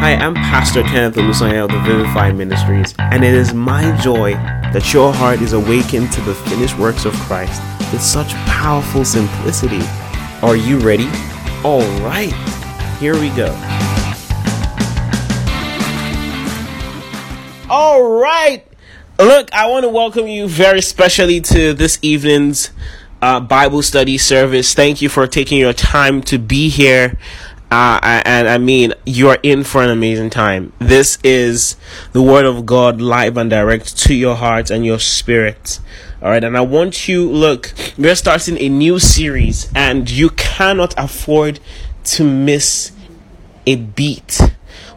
Hi, I'm Pastor Kenneth Olusanya of the Vivify Ministries, and it is my joy that your heart is awakened to the finished works of Christ with such powerful simplicity. Are you ready? All right, here we go. All right, look, I want to welcome you very specially to this evening's uh, Bible study service. Thank you for taking your time to be here. Uh, and I mean, you are in for an amazing time. This is the Word of God live and direct to your heart and your spirit. All right, and I want you look, we're starting a new series, and you cannot afford to miss a beat.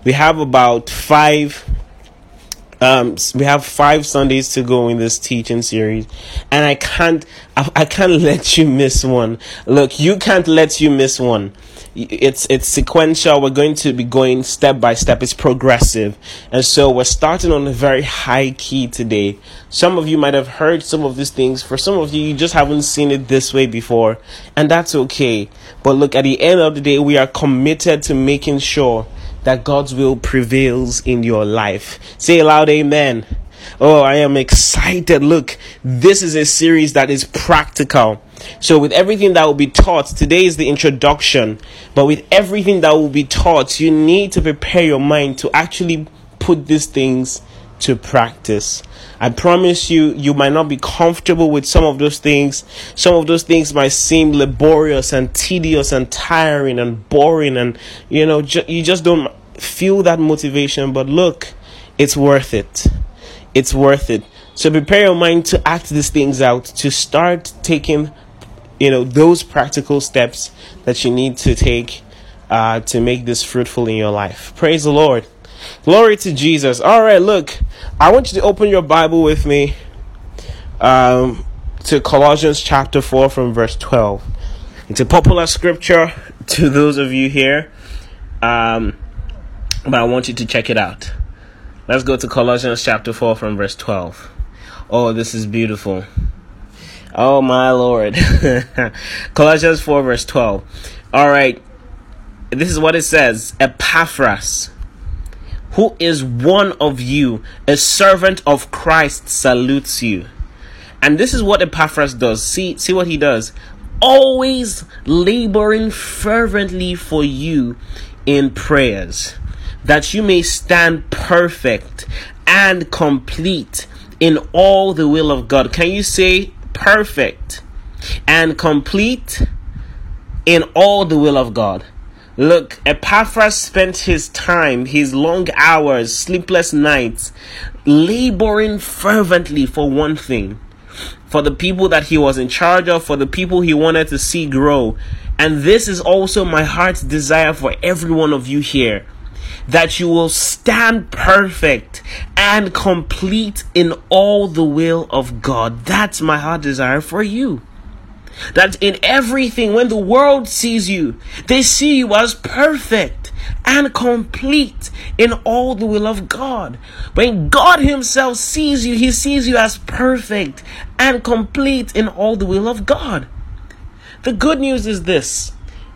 We have about five um, we have five Sundays to go in this teaching series, and I can't, I, I can't let you miss one. Look, you can't let you miss one. It's it's sequential. We're going to be going step by step. It's progressive, and so we're starting on a very high key today. Some of you might have heard some of these things. For some of you, you just haven't seen it this way before, and that's okay. But look, at the end of the day, we are committed to making sure that God's will prevails in your life. Say aloud, Amen. Oh, I am excited. Look, this is a series that is practical. So, with everything that will be taught, today is the introduction. But with everything that will be taught, you need to prepare your mind to actually put these things to practice. I promise you, you might not be comfortable with some of those things. Some of those things might seem laborious and tedious and tiring and boring, and you know, ju- you just don't feel that motivation. But look, it's worth it. It's worth it. So prepare your mind to act these things out, to start taking, you know, those practical steps that you need to take uh, to make this fruitful in your life. Praise the Lord. Glory to Jesus. All right, look, I want you to open your Bible with me um, to Colossians chapter 4 from verse 12. It's a popular scripture to those of you here, um, but I want you to check it out. Let's go to Colossians chapter 4 from verse 12. Oh, this is beautiful. Oh, my Lord. Colossians 4 verse 12. All right. This is what it says Epaphras who is one of you, a servant of Christ, salutes you. And this is what Epaphras does. See, see what he does. Always laboring fervently for you in prayers, that you may stand perfect and complete in all the will of God. Can you say perfect and complete in all the will of God? Look, Epaphras spent his time, his long hours, sleepless nights, laboring fervently for one thing for the people that he was in charge of, for the people he wanted to see grow. And this is also my heart's desire for every one of you here that you will stand perfect and complete in all the will of God. That's my heart desire for you. That in everything, when the world sees you, they see you as perfect and complete in all the will of God. When God Himself sees you, He sees you as perfect and complete in all the will of God. The good news is this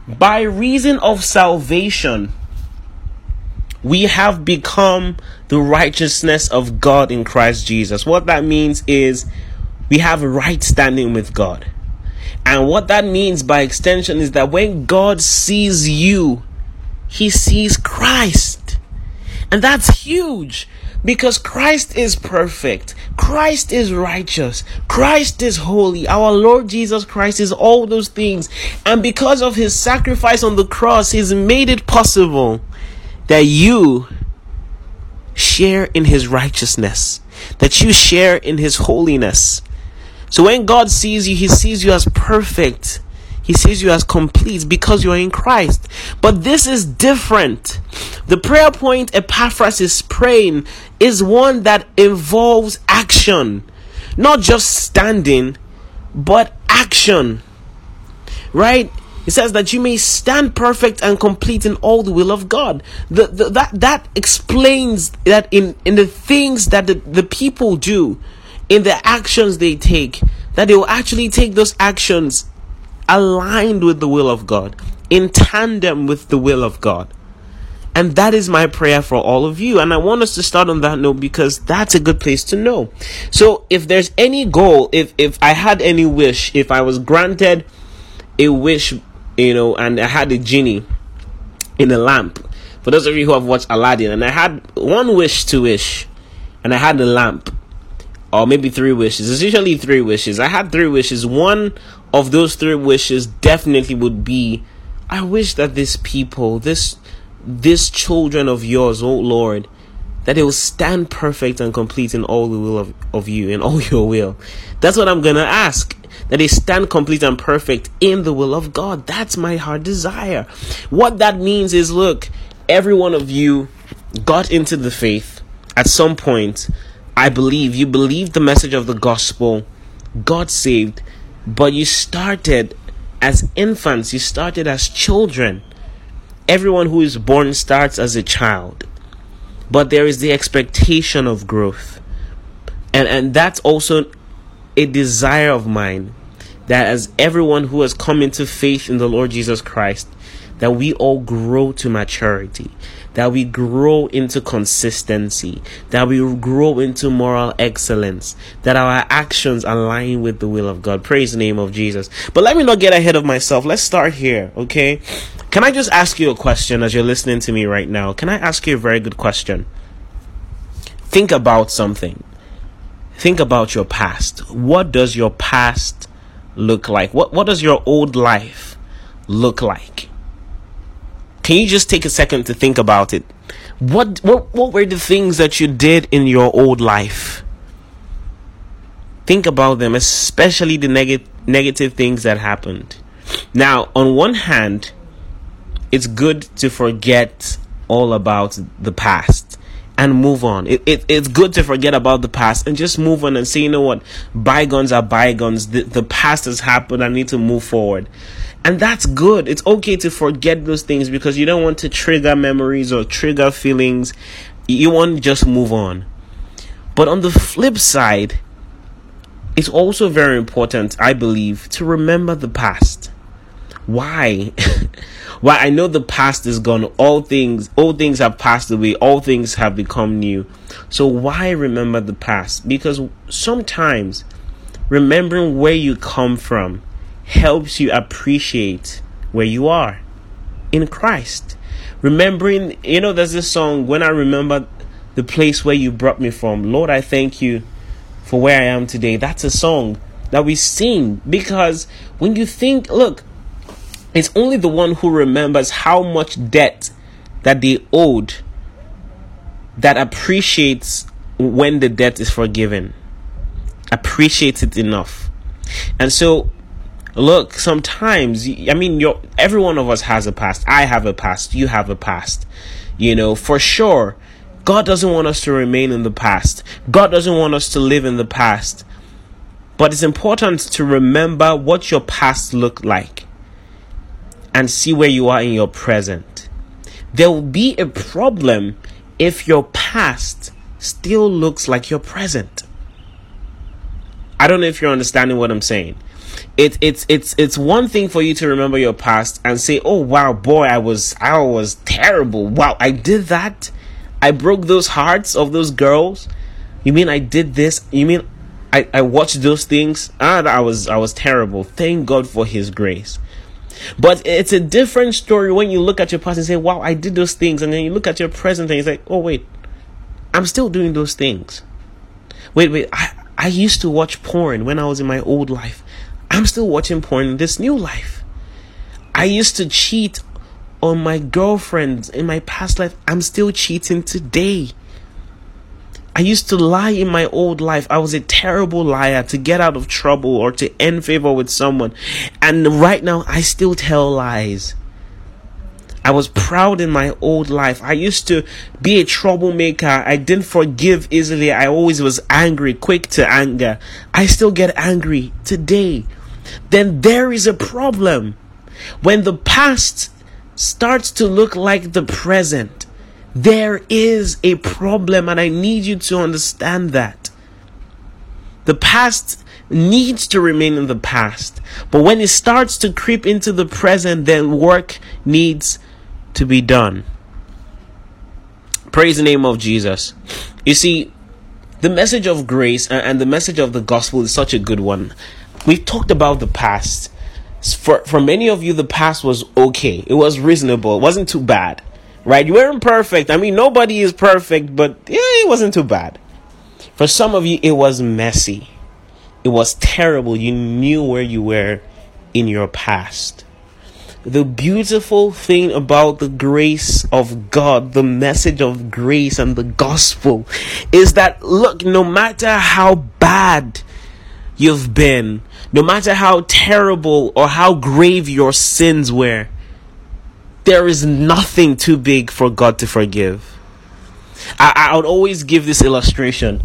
by reason of salvation, we have become the righteousness of God in Christ Jesus. What that means is we have right standing with God. And what that means by extension is that when God sees you, he sees Christ. And that's huge because Christ is perfect. Christ is righteous. Christ is holy. Our Lord Jesus Christ is all those things. And because of his sacrifice on the cross, he's made it possible that you share in his righteousness, that you share in his holiness. So when God sees you, He sees you as perfect. He sees you as complete because you are in Christ. But this is different. The prayer point Epaphras is praying is one that involves action, not just standing, but action. Right? It says that you may stand perfect and complete in all the will of God. The, the, that that explains that in, in the things that the, the people do, in the actions they take, that they will actually take those actions aligned with the will of God, in tandem with the will of God. And that is my prayer for all of you. And I want us to start on that note because that's a good place to know. So if there's any goal, if, if I had any wish, if I was granted a wish, you know, and I had a genie in a lamp, for those of you who have watched Aladdin, and I had one wish to wish, and I had a lamp, or maybe three wishes. It's usually three wishes. I had three wishes. One of those three wishes definitely would be I wish that these people, this this children of yours, oh Lord, that they will stand perfect and complete in all the will of, of you, in all your will. That's what I'm gonna ask. That they stand complete and perfect in the will of God. That's my heart desire. What that means is look, every one of you got into the faith at some point. I believe you believed the message of the gospel, God saved, but you started as infants, you started as children. Everyone who is born starts as a child, but there is the expectation of growth. And, and that's also a desire of mine that as everyone who has come into faith in the Lord Jesus Christ, that we all grow to maturity, that we grow into consistency, that we grow into moral excellence, that our actions align with the will of God. Praise the name of Jesus. But let me not get ahead of myself. Let's start here, okay? Can I just ask you a question as you're listening to me right now? Can I ask you a very good question? Think about something. Think about your past. What does your past look like? What what does your old life look like? Can you just take a second to think about it? What what what were the things that you did in your old life? Think about them, especially the neg- negative things that happened. Now, on one hand, it's good to forget all about the past and move on. It, it, it's good to forget about the past and just move on and say, you know what, bygones are bygones. The, the past has happened. I need to move forward. And that's good. It's okay to forget those things because you don't want to trigger memories or trigger feelings. You want to just move on. But on the flip side, it's also very important, I believe, to remember the past. Why? Why I know the past is gone. All things, all things have passed away. All things have become new. So why remember the past? Because sometimes remembering where you come from helps you appreciate where you are in Christ. Remembering, you know, there's this song, When I Remember the Place Where You Brought Me From, Lord, I thank you for where I am today. That's a song that we sing because when you think, look, it's only the one who remembers how much debt that they owed that appreciates when the debt is forgiven. Appreciates it enough. And so look sometimes i mean you every one of us has a past. I have a past. You have a past. You know for sure god doesn't want us to remain in the past. God doesn't want us to live in the past. But it's important to remember what your past looked like and see where you are in your present there will be a problem if your past still looks like your present i don't know if you're understanding what i'm saying it, it's it's it's one thing for you to remember your past and say, "Oh wow, boy, I was I was terrible. Wow, I did that. I broke those hearts of those girls. You mean I did this? You mean I I watched those things? Ah, I was I was terrible. Thank God for His grace." But it's a different story when you look at your past and say, "Wow, I did those things," and then you look at your present and you say, "Oh wait, I'm still doing those things." Wait, wait, I I used to watch porn when I was in my old life. I'm still watching porn in this new life. I used to cheat on my girlfriends in my past life. I'm still cheating today. I used to lie in my old life. I was a terrible liar to get out of trouble or to end favor with someone. And right now, I still tell lies. I was proud in my old life. I used to be a troublemaker. I didn't forgive easily. I always was angry, quick to anger. I still get angry today. Then there is a problem. When the past starts to look like the present, there is a problem, and I need you to understand that. The past needs to remain in the past, but when it starts to creep into the present, then work needs to be done. Praise the name of Jesus. You see, the message of grace and the message of the gospel is such a good one. We've talked about the past. For for many of you, the past was okay. It was reasonable. It wasn't too bad. Right? You weren't perfect. I mean, nobody is perfect, but yeah, it wasn't too bad. For some of you, it was messy. It was terrible. You knew where you were in your past the beautiful thing about the grace of God, the message of grace and the gospel, is that look, no matter how bad you've been, no matter how terrible or how grave your sins were, there is nothing too big for God to forgive. I, I would always give this illustration.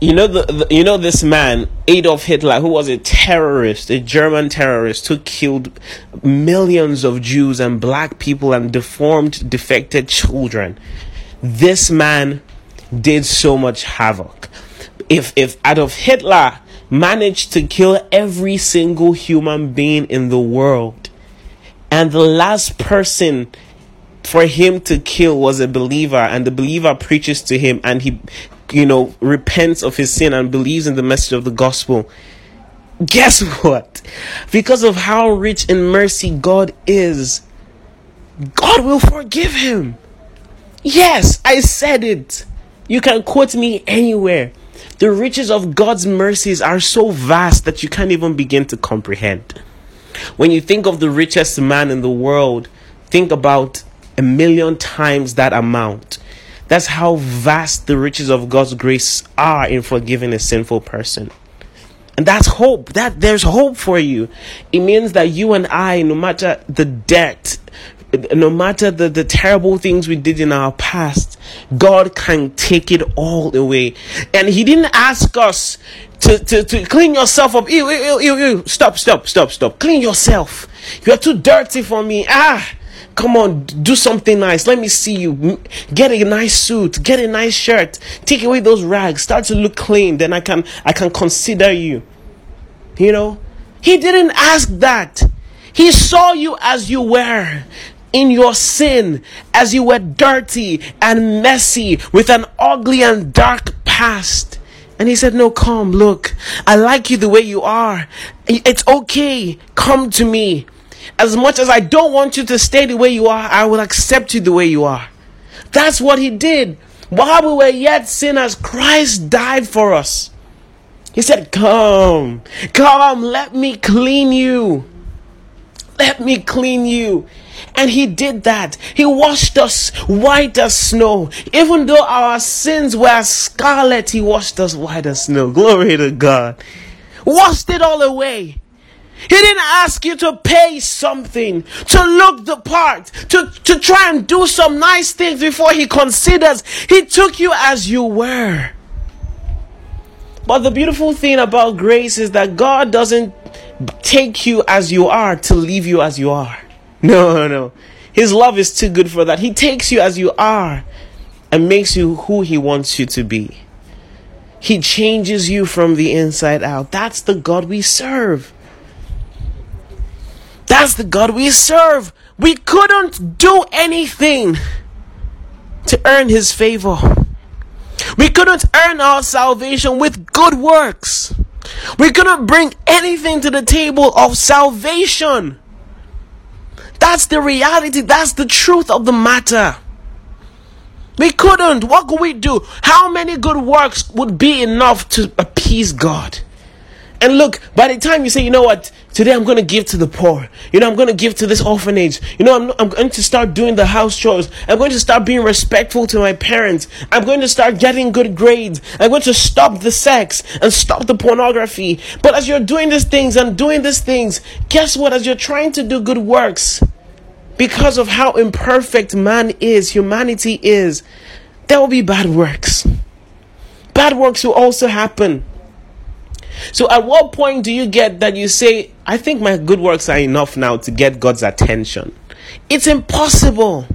You know the, the, you know this man Adolf Hitler who was a terrorist a German terrorist who killed millions of Jews and black people and deformed defected children. This man did so much havoc. If if Adolf Hitler managed to kill every single human being in the world and the last person for him to kill was a believer and the believer preaches to him and he you know, repents of his sin and believes in the message of the gospel, guess what? Because of how rich in mercy God is, God will forgive him. Yes, I said it. You can quote me anywhere. The riches of God's mercies are so vast that you can't even begin to comprehend. When you think of the richest man in the world, think about a million times that amount. That's how vast the riches of God's grace are in forgiving a sinful person. And that's hope. That there's hope for you. It means that you and I, no matter the debt, no matter the, the terrible things we did in our past, God can take it all away. And He didn't ask us to, to, to clean yourself up. Ew, ew, ew, ew. Stop, stop, stop, stop. Clean yourself. You're too dirty for me. Ah, Come on, do something nice. Let me see you. Get a nice suit, get a nice shirt. Take away those rags. Start to look clean. Then I can I can consider you. You know? He didn't ask that. He saw you as you were in your sin, as you were dirty and messy with an ugly and dark past. And he said, No, come, look. I like you the way you are. It's okay. Come to me. As much as I don't want you to stay the way you are, I will accept you the way you are. That's what he did. While we were yet sinners, Christ died for us. He said, Come, come, let me clean you. Let me clean you. And he did that. He washed us white as snow. Even though our sins were scarlet, he washed us white as snow. Glory to God. Washed it all away. He didn't ask you to pay something, to look the part, to, to try and do some nice things before He considers. He took you as you were. But the beautiful thing about grace is that God doesn't take you as you are to leave you as you are. No, no. His love is too good for that. He takes you as you are and makes you who He wants you to be. He changes you from the inside out. That's the God we serve. That's the God we serve. We couldn't do anything to earn His favor. We couldn't earn our salvation with good works. We couldn't bring anything to the table of salvation. That's the reality. That's the truth of the matter. We couldn't. What could we do? How many good works would be enough to appease God? And look, by the time you say, you know what, today I'm going to give to the poor, you know, I'm going to give to this orphanage, you know, I'm, I'm going to start doing the house chores, I'm going to start being respectful to my parents, I'm going to start getting good grades, I'm going to stop the sex and stop the pornography. But as you're doing these things and doing these things, guess what? As you're trying to do good works, because of how imperfect man is, humanity is, there will be bad works. Bad works will also happen. So, at what point do you get that you say, I think my good works are enough now to get God's attention? It's impossible.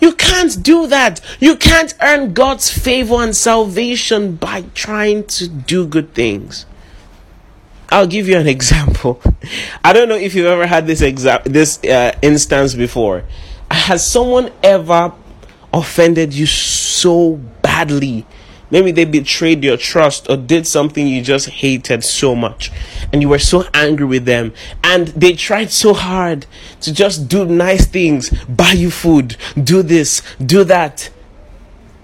You can't do that. You can't earn God's favor and salvation by trying to do good things. I'll give you an example. I don't know if you've ever had this exa- this uh, instance before. Has someone ever offended you so badly. Maybe they betrayed your trust or did something you just hated so much. And you were so angry with them. And they tried so hard to just do nice things, buy you food, do this, do that.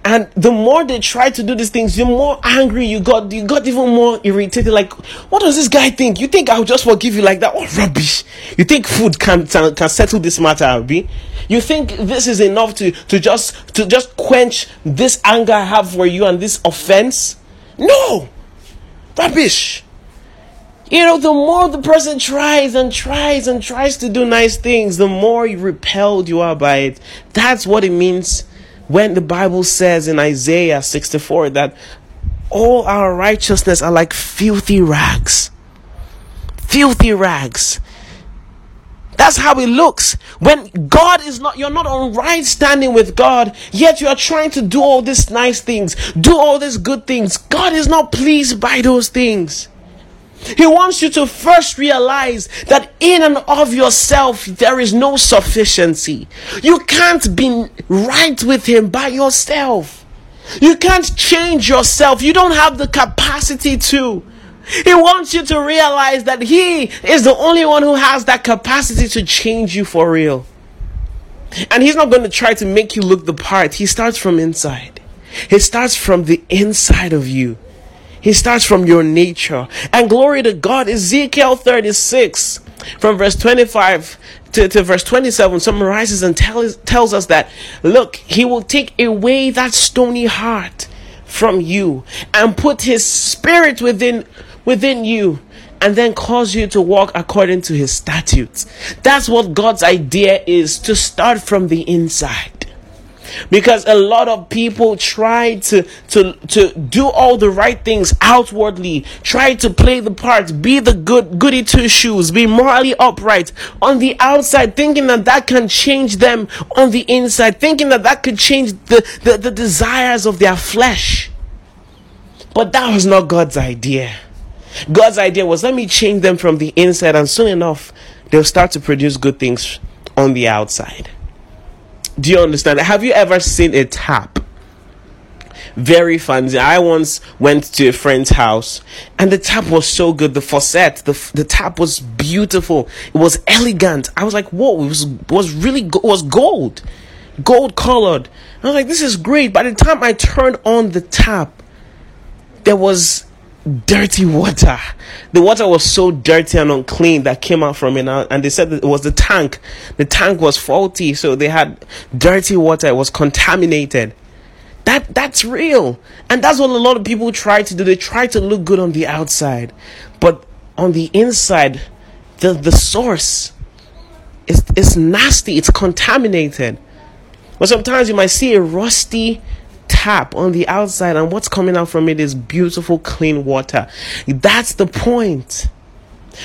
And the more they tried to do these things, the more angry you got. You got even more irritated. Like, what does this guy think? You think I'll just forgive you like that? What rubbish! You think food can can settle this matter, Abi? You think this is enough to to just to just quench this anger I have for you and this offense? No, rubbish. You know, the more the person tries and tries and tries to do nice things, the more repelled you are by it. That's what it means when the Bible says in Isaiah 64 that all our righteousness are like filthy rags. Filthy rags. That's how it looks. When God is not, you're not on right standing with God, yet you are trying to do all these nice things, do all these good things. God is not pleased by those things. He wants you to first realize that in and of yourself there is no sufficiency. You can't be right with Him by yourself. You can't change yourself. You don't have the capacity to. He wants you to realize that He is the only one who has that capacity to change you for real. And He's not going to try to make you look the part. He starts from inside. He starts from the inside of you. He starts from your nature. And glory to God, Ezekiel 36 from verse 25 to, to verse 27 summarizes and tells, tells us that look, he will take away that stony heart from you and put his spirit within within you and then cause you to walk according to his statutes. That's what God's idea is to start from the inside because a lot of people try to to to do all the right things outwardly try to play the part be the good goody two shoes be morally upright on the outside thinking that that can change them on the inside thinking that that could change the the, the desires of their flesh. But that was not god's idea. God's idea was let me change them from the inside and soon enough they'll start to produce good things on the outside do you understand? Have you ever seen a tap? Very fancy. I once went to a friend's house and the tap was so good. The faucet, the, the tap was beautiful. It was elegant. I was like, whoa, it was, was really, it was gold. Gold colored. I was like, this is great. By the time I turned on the tap, there was dirty water. The water was so dirty and unclean that came out from it, and they said it was the tank. The tank was faulty, so they had dirty water. It was contaminated. That that's real, and that's what a lot of people try to do. They try to look good on the outside, but on the inside, the the source is is nasty. It's contaminated. But sometimes you might see a rusty tap on the outside, and what's coming out from it is beautiful, clean water. That's the point.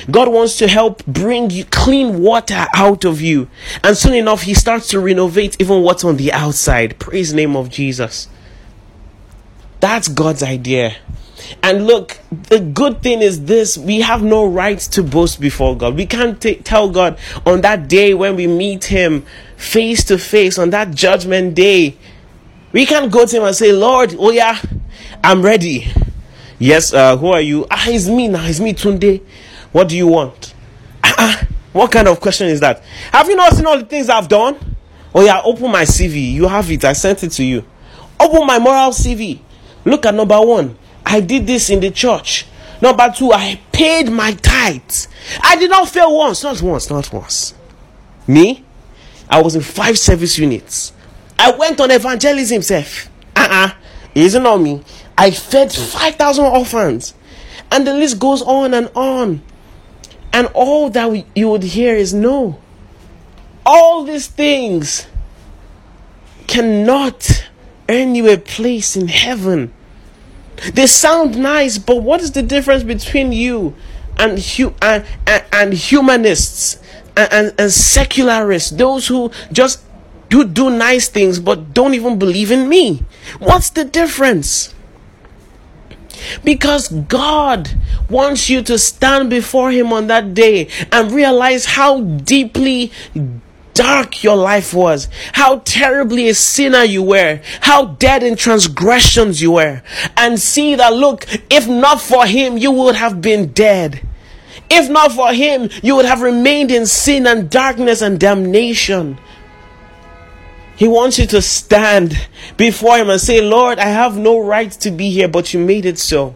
God wants to help bring you clean water out of you. And soon enough, He starts to renovate even what's on the outside. Praise the name of Jesus. That's God's idea. And look, the good thing is this we have no right to boast before God. We can't t- tell God on that day when we meet Him face to face, on that judgment day, we can go to him and say, Lord, oh yeah, I'm ready. Yes, uh, who are you? Ah, it's me now. It's me, Tunde. What do you want? Ah, ah, what kind of question is that? Have you not seen all the things I've done? Oh yeah, open my CV. You have it. I sent it to you. Open my moral CV. Look at number one. I did this in the church. Number two, I paid my tithes. I did not fail once, not once, not once. Me, I was in five service units. I went on evangelism self. Uh-uh. Isn't on me. I fed 5,000 orphans. And the list goes on and on. And all that we, you would hear is no. All these things cannot earn you a place in heaven. They sound nice, but what is the difference between you and, hu- and, and, and humanists and, and, and secularists, those who just you do nice things but don't even believe in me. What's the difference? Because God wants you to stand before Him on that day and realize how deeply dark your life was, how terribly a sinner you were, how dead in transgressions you were, and see that look, if not for him, you would have been dead. If not for him, you would have remained in sin and darkness and damnation. He wants you to stand before him and say, Lord, I have no right to be here, but you made it so.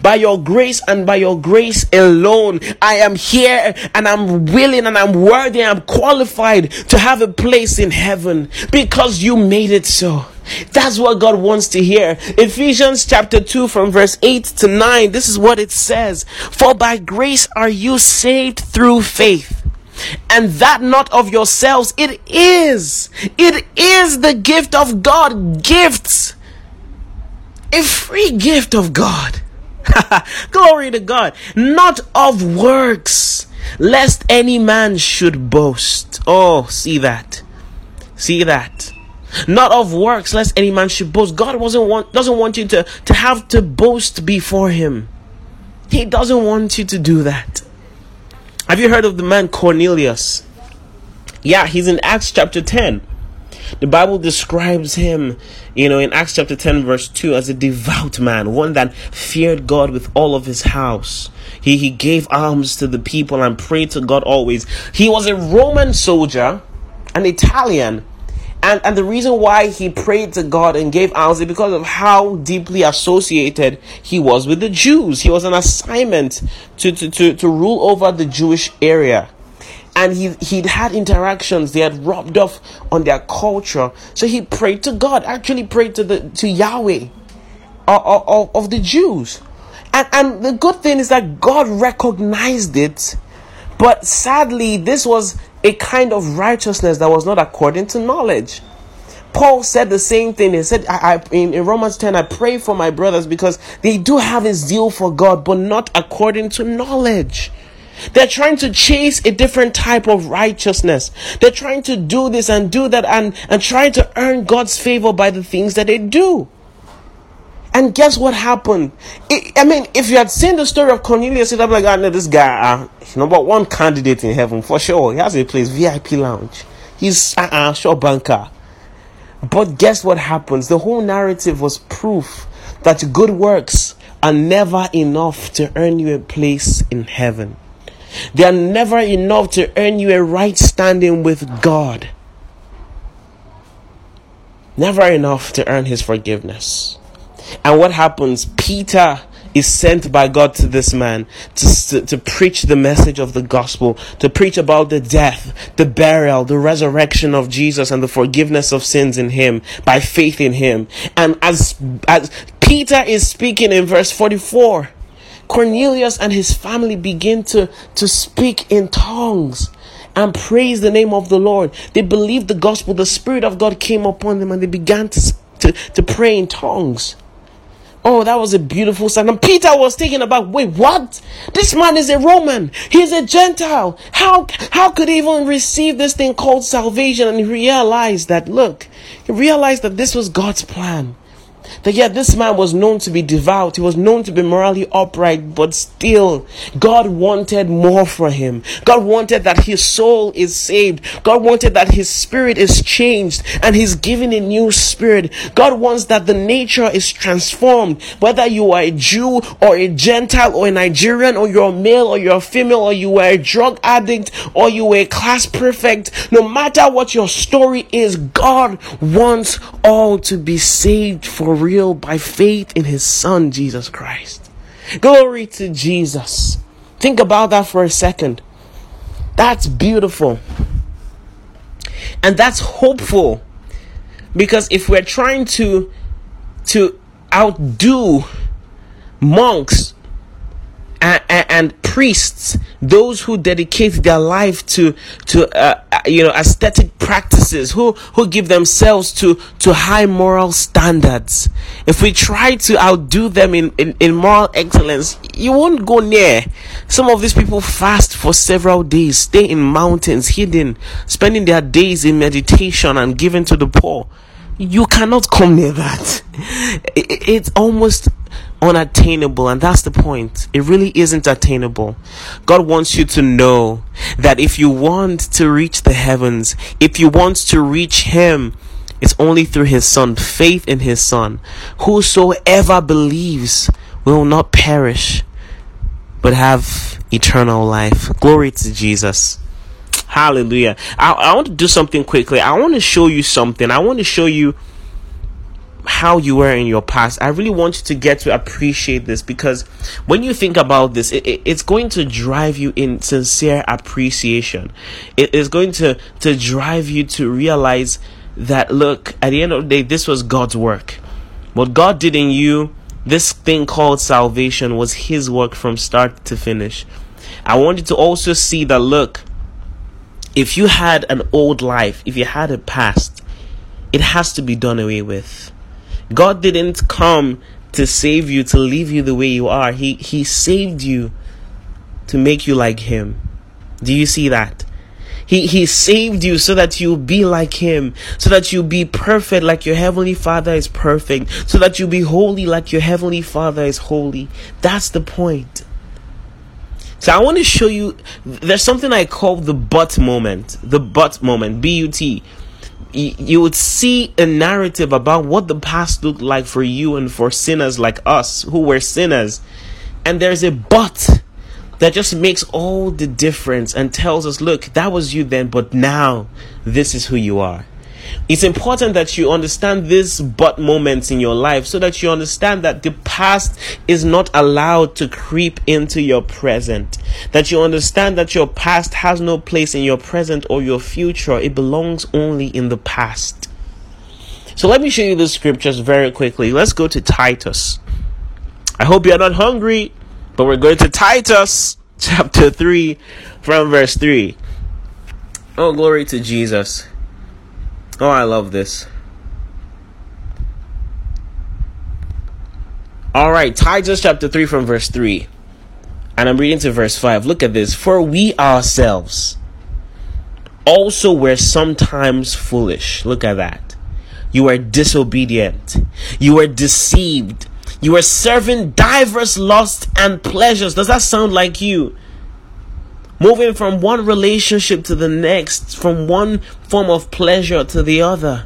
By your grace and by your grace alone, I am here and I'm willing and I'm worthy, and I'm qualified to have a place in heaven because you made it so. That's what God wants to hear. Ephesians chapter 2 from verse 8 to 9. This is what it says. For by grace are you saved through faith. And that not of yourselves. It is. It is the gift of God. Gifts. A free gift of God. Glory to God. Not of works, lest any man should boast. Oh, see that. See that. Not of works, lest any man should boast. God wasn't want, doesn't want you to, to have to boast before Him. He doesn't want you to do that. Have you heard of the man Cornelius? Yeah, he's in Acts chapter 10. The Bible describes him, you know, in Acts chapter 10, verse 2, as a devout man, one that feared God with all of his house. He, he gave alms to the people and prayed to God always. He was a Roman soldier, an Italian. And, and the reason why he prayed to God and gave alms is because of how deeply associated he was with the Jews. He was an assignment to, to, to, to rule over the Jewish area. And he he'd had interactions. They had rubbed off on their culture. So he prayed to god actually prayed to the to yahweh of, of, of the jews. And and the good thing is that god recognized it. But sadly this was a kind of righteousness that was not according to knowledge Paul said the same thing. He said, I, I, in, in Romans 10, I pray for my brothers because they do have a zeal for God, but not according to knowledge. They're trying to chase a different type of righteousness. They're trying to do this and do that and, and trying to earn God's favor by the things that they do. And guess what happened? It, I mean, if you had seen the story of Cornelius, you'd have like, know this guy, uh, number one candidate in heaven for sure. He has a place, VIP lounge. He's uh, uh sure banker. But guess what happens? The whole narrative was proof that good works are never enough to earn you a place in heaven. They are never enough to earn you a right standing with God. Never enough to earn his forgiveness. And what happens? Peter is sent by God to this man to, to, to, preach the message of the gospel, to preach about the death, the burial, the resurrection of Jesus and the forgiveness of sins in him by faith in him. And as, as Peter is speaking in verse 44, Cornelius and his family begin to, to speak in tongues and praise the name of the Lord. They believed the gospel. The Spirit of God came upon them and they began to, to, to pray in tongues. Oh, that was a beautiful sight. And Peter was thinking about, wait, what? This man is a Roman. He's a Gentile. How, how could he even receive this thing called salvation? And he realized that, look, he realized that this was God's plan. That yet this man was known to be devout, he was known to be morally upright, but still, God wanted more for him. God wanted that his soul is saved. God wanted that his spirit is changed and he's given a new spirit. God wants that the nature is transformed. Whether you are a Jew or a Gentile or a Nigerian or you're male or you're female or you were a drug addict or you were a class prefect, no matter what your story is, God wants all to be saved for real by faith in his son, Jesus Christ. Glory to Jesus. Think about that for a second. That's beautiful. And that's hopeful. Because if we're trying to to outdo monks and, and, priests, those who dedicate their life to to uh, uh, you know aesthetic practices, who who give themselves to to high moral standards. If we try to outdo them in, in, in moral excellence, you won't go near. Some of these people fast for several days, stay in mountains, hidden, spending their days in meditation and giving to the poor. You cannot come near that. It, it's almost unattainable, and that's the point. It really isn't attainable. God wants you to know that if you want to reach the heavens, if you want to reach Him, it's only through His Son, faith in His Son. Whosoever believes will not perish, but have eternal life. Glory to Jesus. Hallelujah. I, I want to do something quickly. I want to show you something. I want to show you how you were in your past. I really want you to get to appreciate this because when you think about this, it, it, it's going to drive you in sincere appreciation. It is going to, to drive you to realize that, look, at the end of the day, this was God's work. What God did in you, this thing called salvation, was His work from start to finish. I want you to also see that, look, if you had an old life, if you had a past, it has to be done away with. God didn't come to save you to leave you the way you are. He he saved you to make you like him. Do you see that? He he saved you so that you'll be like him, so that you'll be perfect like your heavenly Father is perfect, so that you'll be holy like your heavenly Father is holy. That's the point. So I want to show you there's something I call the but moment. The but moment, B U T. You would see a narrative about what the past looked like for you and for sinners like us who were sinners. And there's a but that just makes all the difference and tells us, look, that was you then, but now this is who you are. It's important that you understand these but moments in your life so that you understand that the past is not allowed to creep into your present. That you understand that your past has no place in your present or your future. It belongs only in the past. So let me show you the scriptures very quickly. Let's go to Titus. I hope you're not hungry, but we're going to Titus chapter 3 from verse 3. Oh, glory to Jesus. Oh, I love this. All right, Titus chapter 3 from verse 3. And I'm reading to verse 5. Look at this. For we ourselves also were sometimes foolish. Look at that. You were disobedient. You were deceived. You were serving diverse lusts and pleasures. Does that sound like you? Moving from one relationship to the next, from one form of pleasure to the other.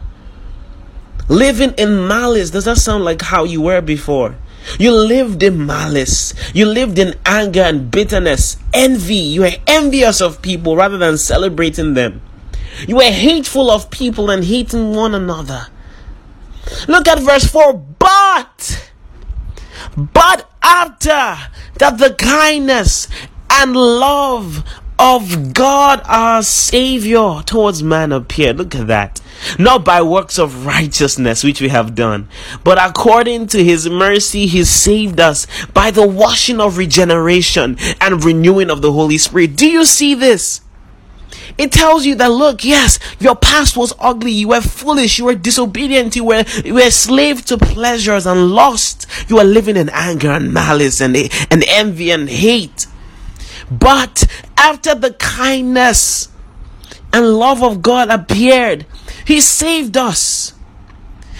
Living in malice, does that sound like how you were before? You lived in malice. You lived in anger and bitterness, envy. You were envious of people rather than celebrating them. You were hateful of people and hating one another. Look at verse 4. But, but after that the kindness and love of God our Savior towards man appeared. Look at that. Not by works of righteousness which we have done, but according to his mercy, he saved us by the washing of regeneration and renewing of the Holy Spirit. Do you see this? It tells you that look, yes, your past was ugly, you were foolish, you were disobedient, you were you were slave to pleasures and lost. You were living in anger and malice and, and envy and hate. But after the kindness and love of God appeared, He saved us.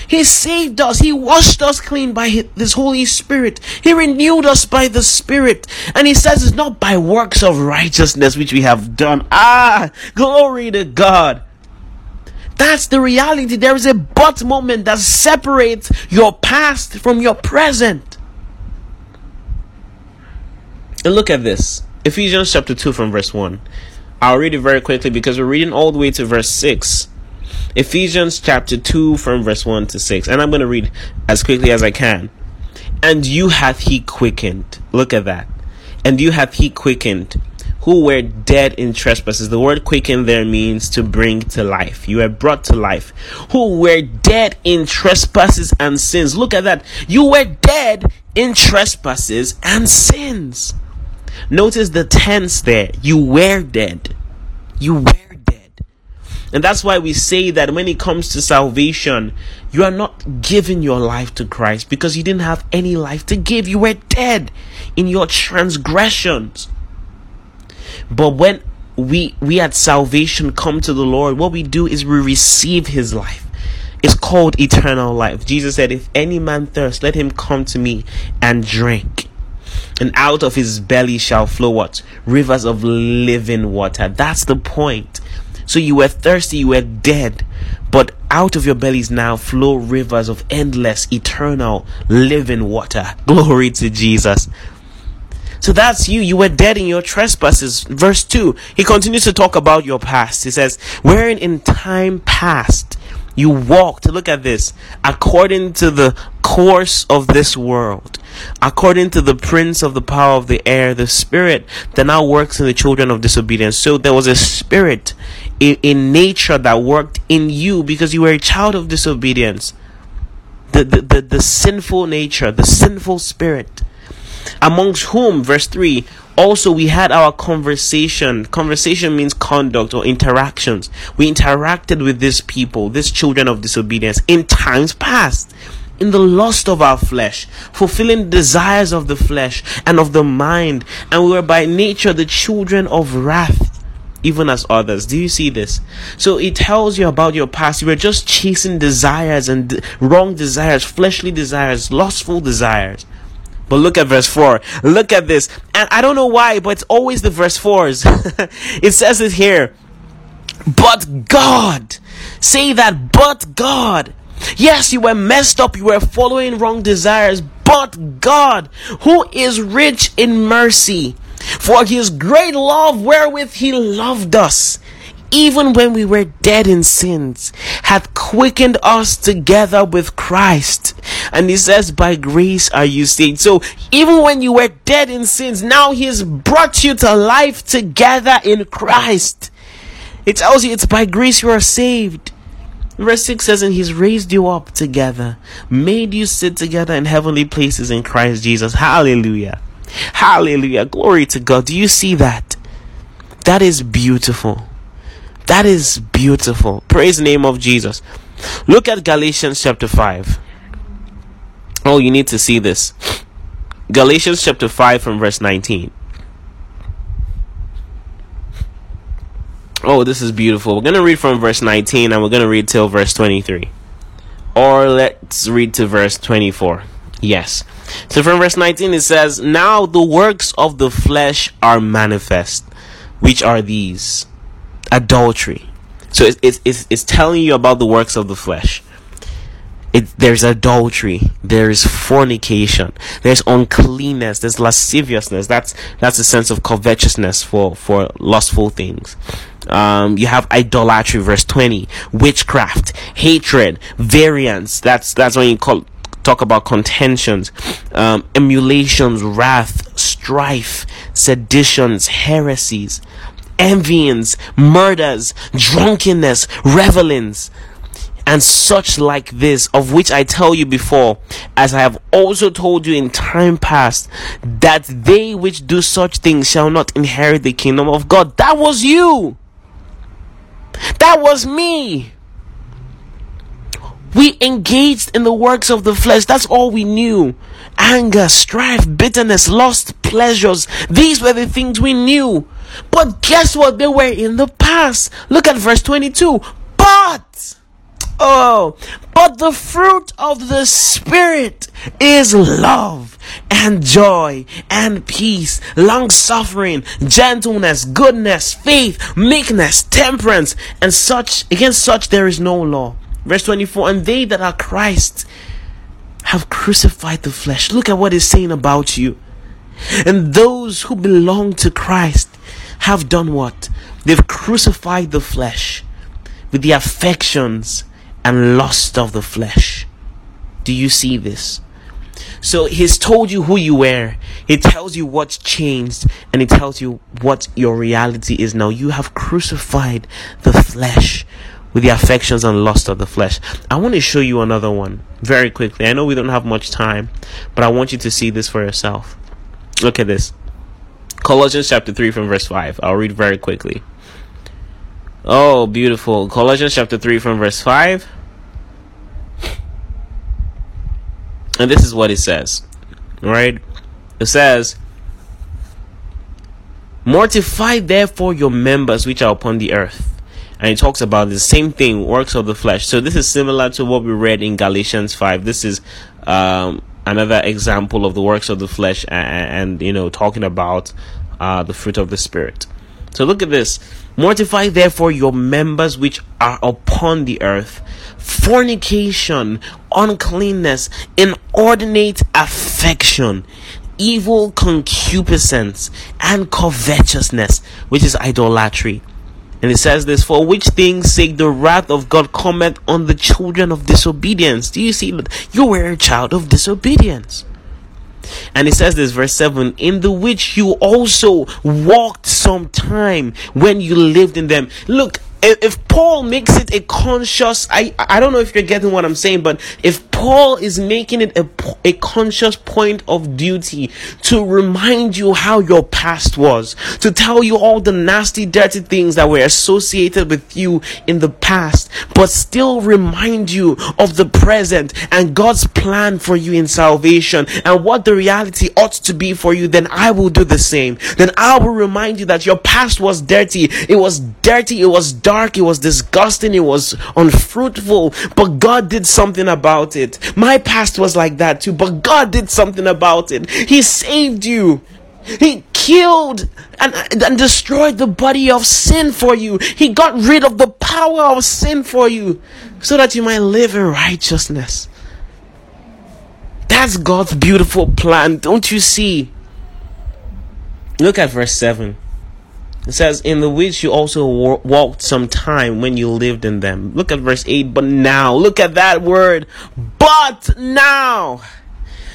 He saved us. He washed us clean by His Holy Spirit. He renewed us by the Spirit. And He says it's not by works of righteousness which we have done. Ah, glory to God. That's the reality. There is a but moment that separates your past from your present. And look at this. Ephesians chapter 2 from verse 1. I'll read it very quickly because we're reading all the way to verse 6. Ephesians chapter 2 from verse 1 to 6. And I'm going to read as quickly as I can. And you hath he quickened. Look at that. And you hath he quickened who were dead in trespasses. The word quicken there means to bring to life. You were brought to life. Who were dead in trespasses and sins. Look at that. You were dead in trespasses and sins Notice the tense there. You were dead. You were dead. And that's why we say that when it comes to salvation, you are not giving your life to Christ because you didn't have any life to give. You were dead in your transgressions. But when we we at salvation come to the Lord, what we do is we receive his life It's called eternal life. Jesus said, If any man thirst, let him come to me and drink. And out of his belly shall flow what? Rivers of living water. That's the point. So you were thirsty, you were dead, but out of your bellies now flow rivers of endless, eternal, living water. Glory to Jesus. So that's you. You were dead in your trespasses. Verse 2, he continues to talk about your past. He says, Wherein in time past you walked, look at this, according to the course of this world, according to the prince of the power of the air, the spirit that now works in the children of disobedience. So there was a spirit in, in nature that worked in you because you were a child of disobedience. The, the, the, the sinful nature, the sinful spirit amongst whom, verse 3, also we had our conversation. Conversation means conduct or interactions. We interacted with these people, these children of disobedience, in times past. In the lust of our flesh, fulfilling desires of the flesh and of the mind, and we were by nature the children of wrath, even as others. Do you see this? So it tells you about your past. You were just chasing desires and wrong desires, fleshly desires, lustful desires. But look at verse 4. Look at this. And I don't know why, but it's always the verse 4s. it says it here. But God. Say that, but God. Yes, you were messed up. You were following wrong desires. But God, who is rich in mercy, for his great love wherewith he loved us even when we were dead in sins, hath quickened us together with Christ. And he says, By grace are you saved. So even when you were dead in sins, now he has brought you to life together in Christ. It tells you it's by grace you are saved. Verse 6 says, And he's raised you up together, made you sit together in heavenly places in Christ Jesus. Hallelujah. Hallelujah. Glory to God. Do you see that? That is beautiful. That is beautiful. Praise name of Jesus. Look at Galatians chapter 5. Oh, you need to see this. Galatians chapter 5 from verse 19. Oh, this is beautiful. We're going to read from verse 19 and we're going to read till verse 23. Or let's read to verse 24. Yes. So from verse 19 it says, Now the works of the flesh are manifest, which are these adultery. So it's, it's, it's, it's telling you about the works of the flesh. It, there's adultery, there's fornication, there's uncleanness, there's lasciviousness. That's that's a sense of covetousness for for lustful things. Um, you have idolatry, verse twenty, witchcraft, hatred, variance. That's that's when you call talk about contentions, um, emulations, wrath, strife, seditions, heresies envyings, murders, drunkenness, revelings, and such like this, of which I tell you before, as I have also told you in time past, that they which do such things shall not inherit the kingdom of God. That was you. That was me. We engaged in the works of the flesh. That's all we knew. Anger, strife, bitterness, lust, pleasures. These were the things we knew. But guess what? They were in the past. Look at verse 22. But, oh, but the fruit of the Spirit is love and joy and peace, long suffering, gentleness, goodness, faith, meekness, temperance, and such, against such there is no law. Verse 24, and they that are Christ have crucified the flesh. Look at what it's saying about you. And those who belong to Christ have done what? They've crucified the flesh with the affections and lust of the flesh. Do you see this? So he's told you who you were. He tells you what's changed and he tells you what your reality is now. You have crucified the flesh with the affections and lust of the flesh. I want to show you another one very quickly. I know we don't have much time, but I want you to see this for yourself. Look at this. Colossians chapter 3 from verse 5. I'll read very quickly. Oh, beautiful. Colossians chapter 3 from verse 5. And this is what it says. Right? It says, Mortify therefore your members which are upon the earth and it talks about the same thing, works of the flesh. So this is similar to what we read in Galatians 5. This is um, another example of the works of the flesh and, and you know, talking about uh, the fruit of the Spirit. So look at this. Mortify therefore your members which are upon the earth fornication, uncleanness, inordinate affection, evil concupiscence, and covetousness, which is idolatry. And it says this, for which things sake the wrath of God cometh on the children of disobedience. Do you see that? You were a child of disobedience. And it says this, verse 7 In the which you also walked some time when you lived in them. Look, if Paul makes it a conscious, I I don't know if you're getting what I'm saying, but if Paul is making it a, a conscious point of duty to remind you how your past was, to tell you all the nasty, dirty things that were associated with you in the past, but still remind you of the present and God's plan for you in salvation and what the reality ought to be for you, then I will do the same. Then I will remind you that your past was dirty. It was dirty. It was dark. It was disgusting. It was unfruitful. But God did something about it. My past was like that too, but God did something about it. He saved you. He killed and, and destroyed the body of sin for you. He got rid of the power of sin for you so that you might live in righteousness. That's God's beautiful plan. Don't you see? Look at verse 7. It says, In the which you also walked some time when you lived in them. Look at verse 8. But now, look at that word. But now,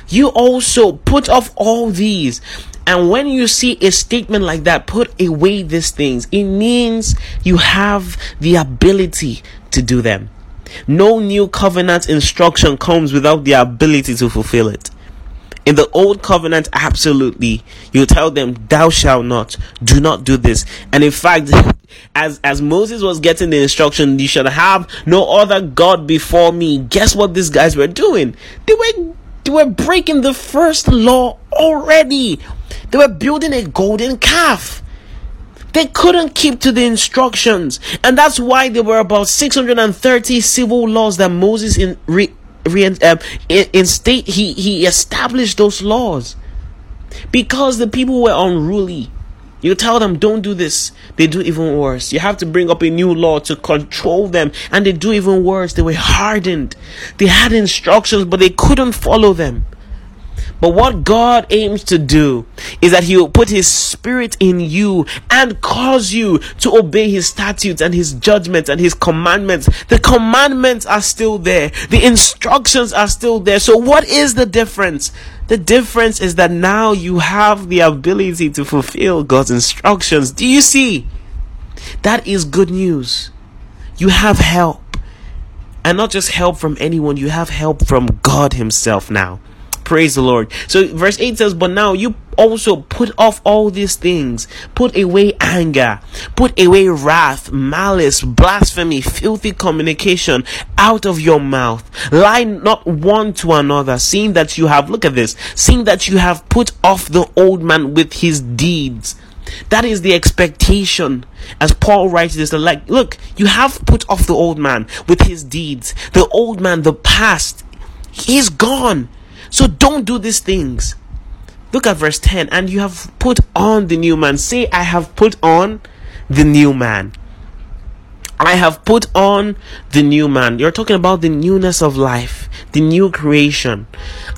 you also put off all these. And when you see a statement like that, put away these things. It means you have the ability to do them. No new covenant instruction comes without the ability to fulfill it. In the old covenant, absolutely, you tell them, "Thou shalt not, do not do this." And in fact, as as Moses was getting the instruction, "You shall have no other god before me." Guess what these guys were doing? They were they were breaking the first law already. They were building a golden calf. They couldn't keep to the instructions, and that's why there were about 630 civil laws that Moses in, re, um, in, in state he he established those laws. Because the people were unruly. You tell them don't do this. They do even worse. You have to bring up a new law to control them and they do even worse. They were hardened. They had instructions but they couldn't follow them but what God aims to do is that He will put His Spirit in you and cause you to obey His statutes and His judgments and His commandments. The commandments are still there, the instructions are still there. So, what is the difference? The difference is that now you have the ability to fulfill God's instructions. Do you see? That is good news. You have help. And not just help from anyone, you have help from God Himself now. Praise the Lord. So verse 8 says, But now you also put off all these things. Put away anger. Put away wrath, malice, blasphemy, filthy communication out of your mouth. Lie not one to another, seeing that you have, look at this, seeing that you have put off the old man with his deeds. That is the expectation. As Paul writes this, like, look, you have put off the old man with his deeds. The old man, the past, he's gone. So don't do these things. Look at verse 10. And you have put on the new man. Say, I have put on the new man. I have put on the new man. You're talking about the newness of life, the new creation.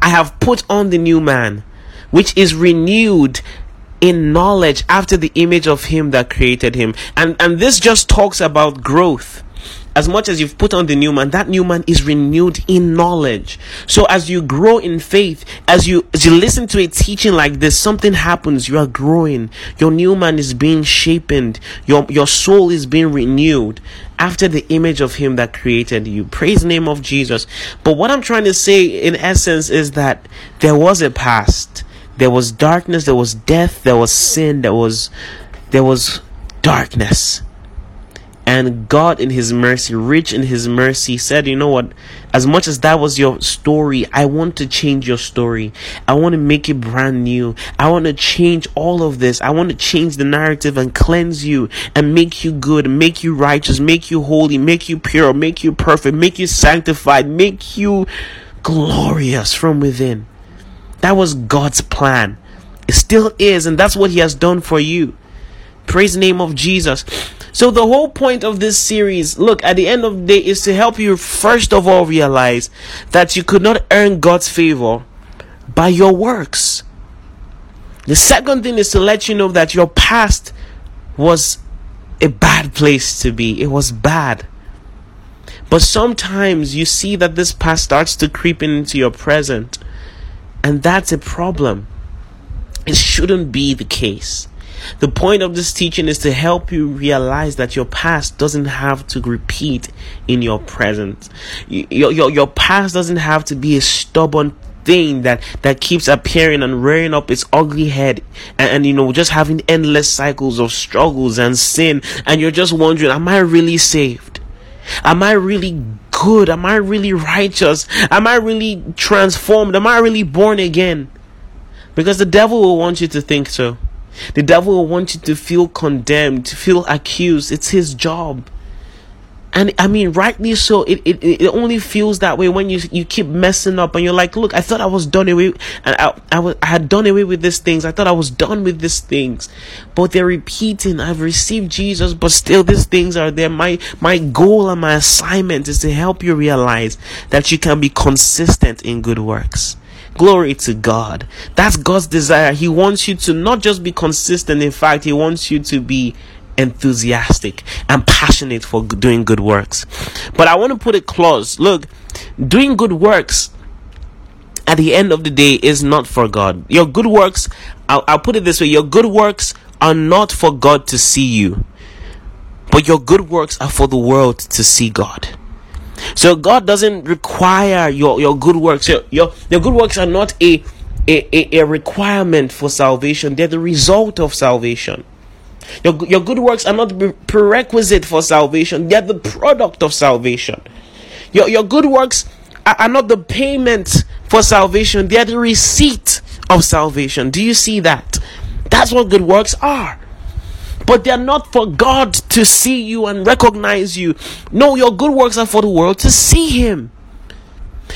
I have put on the new man, which is renewed in knowledge after the image of him that created him. And and this just talks about growth as much as you've put on the new man, that new man is renewed in knowledge. So as you grow in faith, as you as you listen to a teaching like this, something happens. You are growing. Your new man is being shapened. Your your soul is being renewed after the image of him that created you. Praise the name of Jesus. But what I'm trying to say in essence is that there was a past. There was darkness, there was death, there was sin, there was there was darkness And God, in His mercy, rich in His mercy, said, You know what? As much as that was your story, I want to change your story. I want to make it brand new. I want to change all of this. I want to change the narrative and cleanse you and make you good, make you righteous, make you holy, make you pure, make you perfect, make you sanctified, make you glorious from within. That was God's plan. It still is, and that's what He has done for you. Praise the name of Jesus. So the whole point of this series, look, at the end of the day, is to help you first of all realize that you could not earn God's favor by your works. The second thing is to let you know that your past was a bad place to be. It was bad. But sometimes you see that this past starts to creep into your present. And that's a problem. It shouldn't be the case. The point of this teaching is to help you realize that your past doesn't have to repeat in your present. Your, your, your past doesn't have to be a stubborn thing that that keeps appearing and rearing up its ugly head and, and, you know just having endless cycles of struggles and sin. And you're just wondering am i really saved? Am i really good? Am i really righteous? Am i really transformed? Am i really born again? Because the devil will want you to think so the devil will want you to feel condemned, to feel accused. It's his job. And I mean, rightly so. It, it it only feels that way when you you keep messing up and you're like, look, I thought I was done away, and I I, was, I had done away with these things. I thought I was done with these things, but they're repeating. I've received Jesus, but still these things are there. My my goal and my assignment is to help you realize that you can be consistent in good works. Glory to God. That's God's desire. He wants you to not just be consistent, in fact, He wants you to be enthusiastic and passionate for doing good works. But I want to put it close. Look, doing good works at the end of the day is not for God. Your good works, I'll, I'll put it this way your good works are not for God to see you, but your good works are for the world to see God. So God doesn't require your, your good works. Your, your, your good works are not a, a, a requirement for salvation, they're the result of salvation. Your, your good works are not prerequisite for salvation, they're the product of salvation. Your, your good works are, are not the payment for salvation, they're the receipt of salvation. Do you see that? That's what good works are but they're not for God to see you and recognize you. No, your good works are for the world to see Him.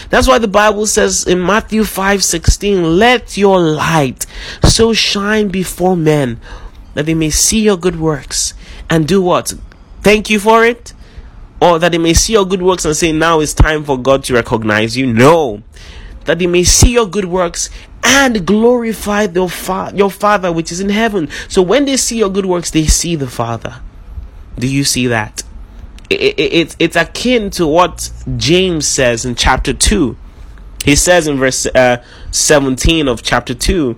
That's why the Bible says in Matthew 5 16, let your light so shine before men that they may see your good works and do what? Thank you for it? Or that they may see your good works and say, now it's time for God to recognize you? No. That they may see your good works and glorify fa- your Father which is in heaven. So when they see your good works, they see the Father. Do you see that? It, it, it, it's akin to what James says in chapter 2. He says in verse uh, 17 of chapter 2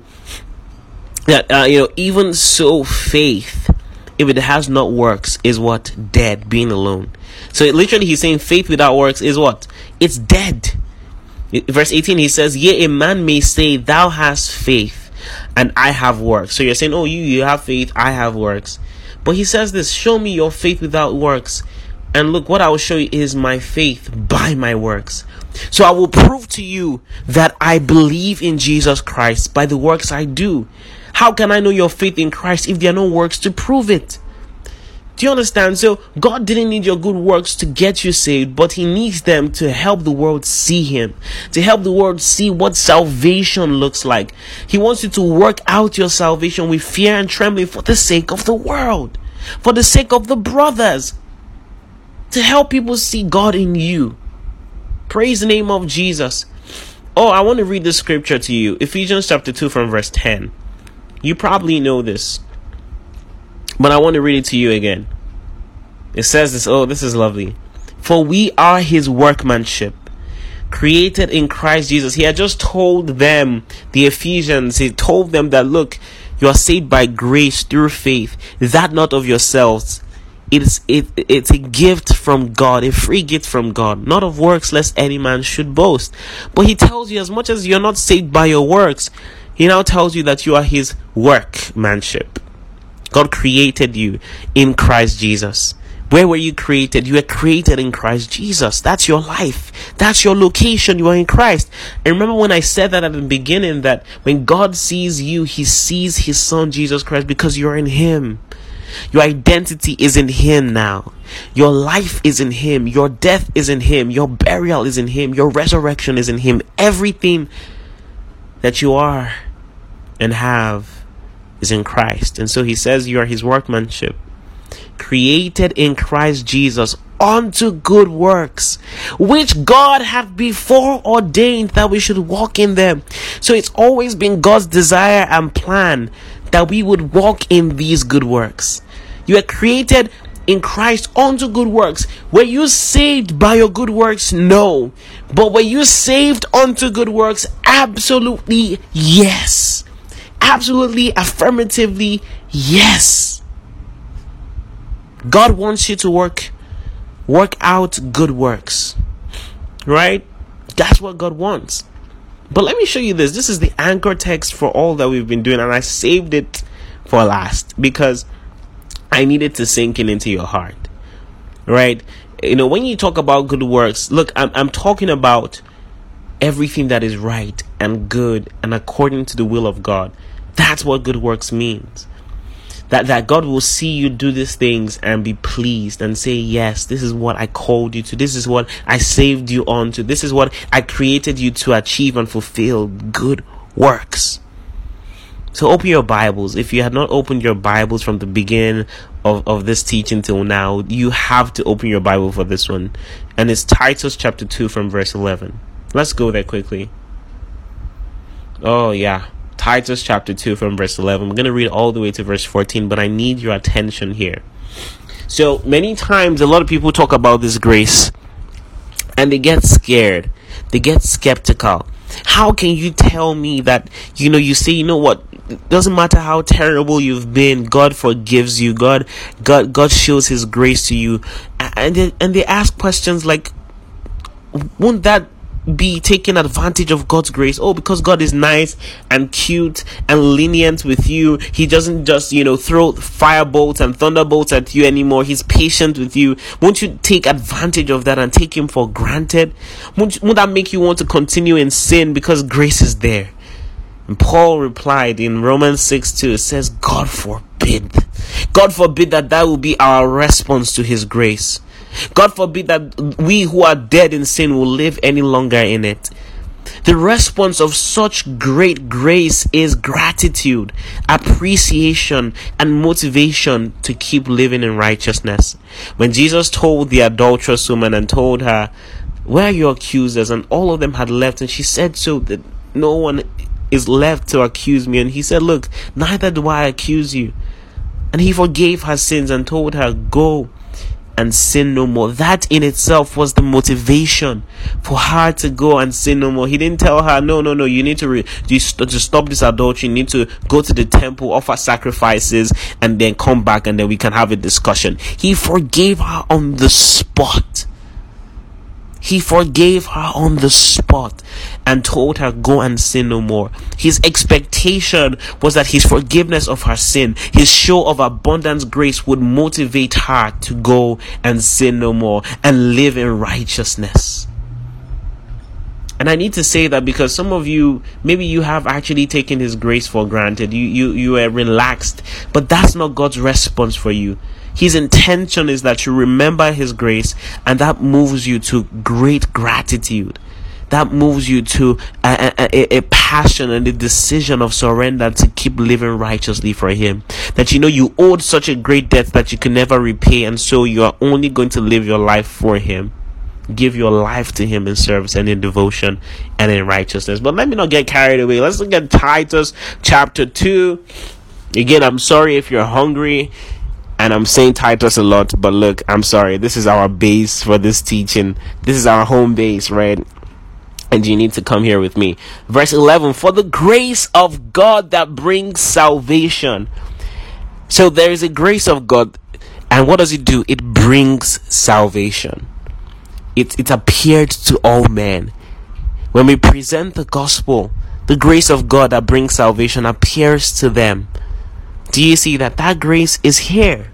that, uh, you know, even so faith, if it has not works, is what? Dead, being alone. So literally, he's saying faith without works is what? It's dead. Verse 18, he says, Yea, a man may say, Thou hast faith, and I have works. So you're saying, Oh, you, you have faith, I have works. But he says this, Show me your faith without works. And look, what I will show you is my faith by my works. So I will prove to you that I believe in Jesus Christ by the works I do. How can I know your faith in Christ if there are no works to prove it? Do you understand? So God didn't need your good works to get you saved, but He needs them to help the world see Him, to help the world see what salvation looks like. He wants you to work out your salvation with fear and trembling for the sake of the world, for the sake of the brothers, to help people see God in you. Praise the name of Jesus. Oh, I want to read the scripture to you Ephesians chapter 2 from verse 10. You probably know this. But I want to read it to you again. It says this, oh, this is lovely. For we are his workmanship, created in Christ Jesus. He had just told them, the Ephesians, he told them that, look, you are saved by grace through faith, that not of yourselves. It's, it, it's a gift from God, a free gift from God, not of works, lest any man should boast. But he tells you, as much as you're not saved by your works, he now tells you that you are his workmanship. God created you in Christ Jesus. Where were you created? You were created in Christ Jesus. That's your life. That's your location. You are in Christ. And remember when I said that at the beginning that when God sees you, he sees his son Jesus Christ because you're in him. Your identity is in him now. Your life is in him. Your death is in him. Your burial is in him. Your resurrection is in him. Everything that you are and have is in Christ. And so he says you are his workmanship created in Christ Jesus unto good works, which God hath before ordained that we should walk in them. So it's always been God's desire and plan that we would walk in these good works. You are created in Christ unto good works. Were you saved by your good works? No. But were you saved unto good works? Absolutely yes. Absolutely affirmatively yes. God wants you to work work out good works. Right? That's what God wants. But let me show you this. This is the anchor text for all that we've been doing and I saved it for last because I needed to sink in into your heart. Right? You know, when you talk about good works, look, I'm I'm talking about everything that is right and good and according to the will of God. That's what good works means. That that God will see you do these things and be pleased and say yes this is what I called you to. This is what I saved you on to this is what I created you to achieve and fulfill. Good works. So open your Bibles. If you had not opened your Bibles from the beginning of, of this teaching till now you have to open your Bible for this one. And it's Titus chapter 2 from verse 11 let's go there quickly. Oh yeah Titus chapter 2 from verse 11. We're going to read all the way to verse 14, but I need your attention here. So, many times, a lot of people talk about this grace and they get scared, they get skeptical. How can you tell me that, you know, you say, you know what, it doesn't matter how terrible you've been god forgives you god god god shows his grace to you and they, and they ask questions like won't that be taking advantage of God's grace. Oh, because God is nice and cute and lenient with you. He doesn't just, you know, throw firebolts and thunderbolts at you anymore. He's patient with you. Won't you take advantage of that and take Him for granted? Won't, won't that make you want to continue in sin because grace is there? And Paul replied in Romans 6 2, it says, God forbid. God forbid that that will be our response to His grace. God forbid that we who are dead in sin will live any longer in it. The response of such great grace is gratitude, appreciation, and motivation to keep living in righteousness. When Jesus told the adulterous woman and told her, Where are your accusers? and all of them had left, and she said so that no one is left to accuse me. And he said, Look, neither do I accuse you. And he forgave her sins and told her, Go and sin no more. That in itself was the motivation for her to go and sin no more. He didn't tell her, no, no, no, you need to, re- you st- to stop this adultery. You need to go to the temple, offer sacrifices, and then come back and then we can have a discussion. He forgave her on the spot. He forgave her on the spot and told her, Go and sin no more. His expectation was that his forgiveness of her sin, his show of abundant grace, would motivate her to go and sin no more and live in righteousness. And I need to say that because some of you, maybe you have actually taken His grace for granted. You, you, you are relaxed, but that's not God's response for you. His intention is that you remember His grace and that moves you to great gratitude. That moves you to a, a, a, passion and a decision of surrender to keep living righteously for Him. That you know you owed such a great debt that you can never repay, and so you are only going to live your life for Him. Give your life to Him in service and in devotion and in righteousness. But let me not get carried away. Let's look at Titus chapter 2. Again, I'm sorry if you're hungry and I'm saying Titus a lot, but look, I'm sorry. This is our base for this teaching. This is our home base, right? And you need to come here with me. Verse 11 For the grace of God that brings salvation. So there is a grace of God, and what does it do? It brings salvation. It, it appeared to all men. When we present the gospel, the grace of God that brings salvation appears to them. Do you see that? That grace is here.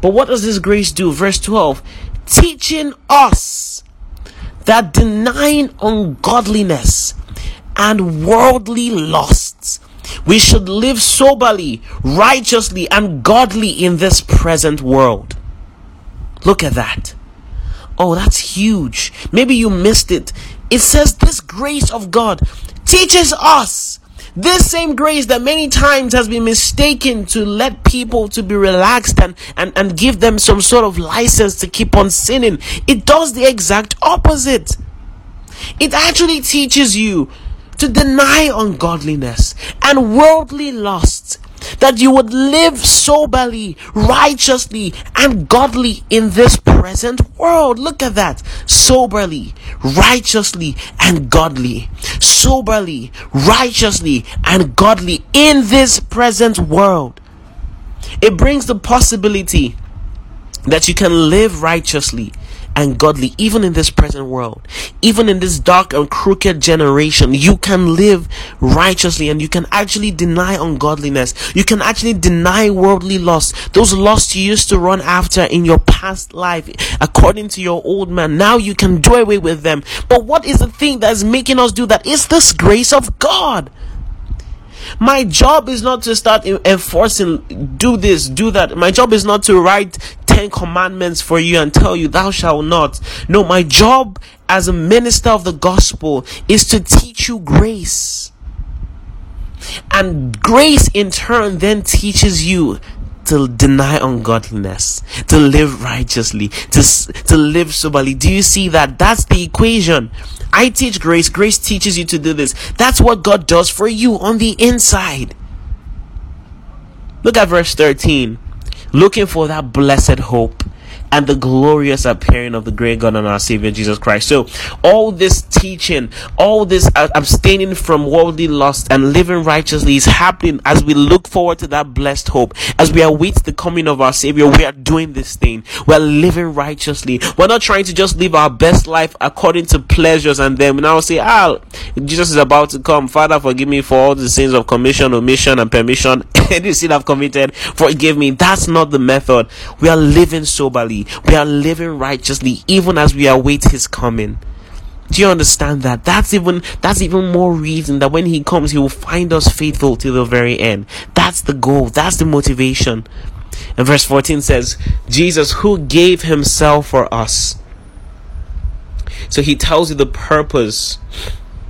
But what does this grace do? Verse 12 teaching us that denying ungodliness and worldly lusts, we should live soberly, righteously, and godly in this present world. Look at that. Oh, that's huge. Maybe you missed it. It says this grace of God teaches us this same grace that many times has been mistaken to let people to be relaxed and, and, and give them some sort of license to keep on sinning. It does the exact opposite. It actually teaches you to deny ungodliness and worldly lusts that you would live soberly, righteously, and godly in this present world. Look at that. Soberly, righteously, and godly. Soberly, righteously, and godly in this present world. It brings the possibility that you can live righteously and godly, even in this present world, even in this dark and crooked generation, you can live righteously and you can actually deny ungodliness. You can actually deny worldly lust. Those lusts you used to run after in your past life, according to your old man. Now you can do away with them. But what is the thing that's making us do that? It's this grace of God. My job is not to start enforcing, do this, do that. My job is not to write 10 commandments for you and tell you, thou shalt not. No, my job as a minister of the gospel is to teach you grace. And grace in turn then teaches you to deny ungodliness, to live righteously, to, to live soberly. Do you see that? That's the equation. I teach grace, grace teaches you to do this. That's what God does for you on the inside. Look at verse 13. Looking for that blessed hope and the glorious appearing of the great God and our Savior Jesus Christ. So, all this teaching, all this abstaining from worldly lust and living righteously is happening as we look forward to that blessed hope. As we await the coming of our Savior, we are doing this thing. We're living righteously. We're not trying to just live our best life according to pleasures and then we now say, Ah, Jesus is about to come. Father, forgive me for all the sins of commission, omission, and permission. Any sin I've committed, forgive me. That's not the method. We are living soberly we are living righteously even as we await his coming. Do you understand that? That's even that's even more reason that when he comes he will find us faithful till the very end. That's the goal. That's the motivation. And verse 14 says, Jesus who gave himself for us. So he tells you the purpose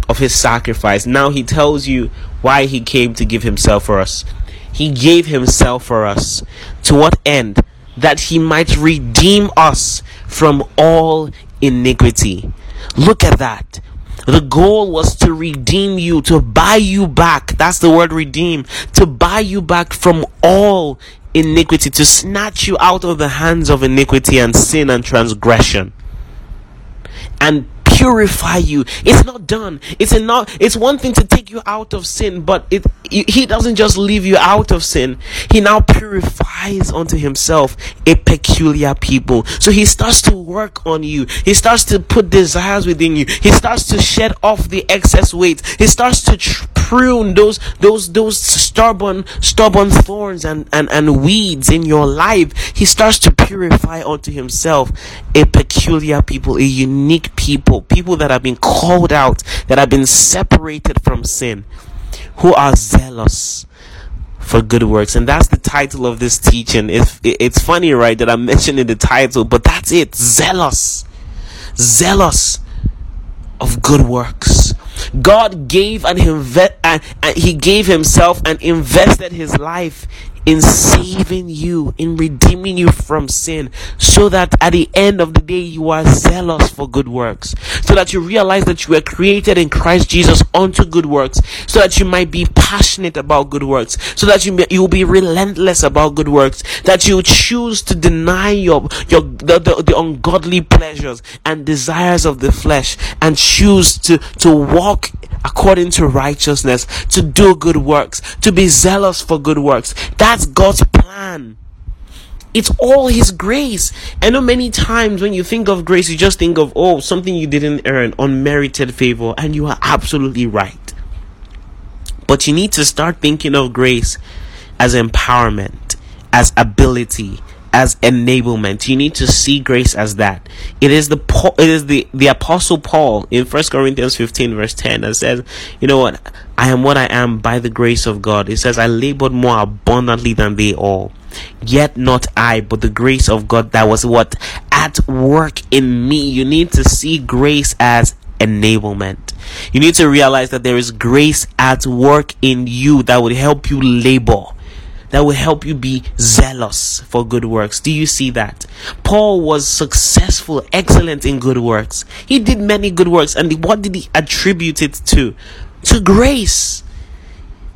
of his sacrifice. Now he tells you why he came to give himself for us. He gave himself for us. To what end? That he might redeem us from all iniquity. Look at that. The goal was to redeem you, to buy you back. That's the word redeem. To buy you back from all iniquity, to snatch you out of the hands of iniquity and sin and transgression. And purify you. It's not done. It's not. It's one thing to take you out of sin, but it, he doesn't just leave you out of sin. He now purifies unto himself a peculiar people. So he starts to work on you. He starts to put desires within you. He starts to shed off the excess weight. He starts to tr- prune those those those stubborn stubborn thorns and, and and weeds in your life. He starts to purify unto himself a peculiar people, a unique people people that have been called out, that have been separated from sin, who are zealous for good works. And that's the title of this teaching. It's, it's funny, right, that I'm mentioning the title, but that's it. Zealous. Zealous of good works. God gave and, inve- and, and he gave himself and invested his life in saving you, in redeeming you from sin, so that at the end of the day you are zealous for good works, so that you realize that you were created in Christ Jesus unto good works, so that you might be passionate about good works, so that you you will be relentless about good works, that you choose to deny your your the, the, the ungodly pleasures and desires of the flesh, and choose to to walk according to righteousness, to do good works, to be zealous for good works. That's God's plan. It's all His grace. I know many times when you think of grace, you just think of, oh, something you didn't earn, unmerited favor, and you are absolutely right. But you need to start thinking of grace as empowerment, as ability, as enablement. You need to see grace as that. It is the it is the the apostle Paul in First Corinthians 15 verse 10 that says, "You know what? I am what I am by the grace of God." It says, "I labored more abundantly than they all." Yet not I, but the grace of God that was what at work in me. You need to see grace as enablement. You need to realize that there is grace at work in you that would help you labor that will help you be zealous for good works. Do you see that? Paul was successful, excellent in good works. He did many good works, and what did he attribute it to? To grace.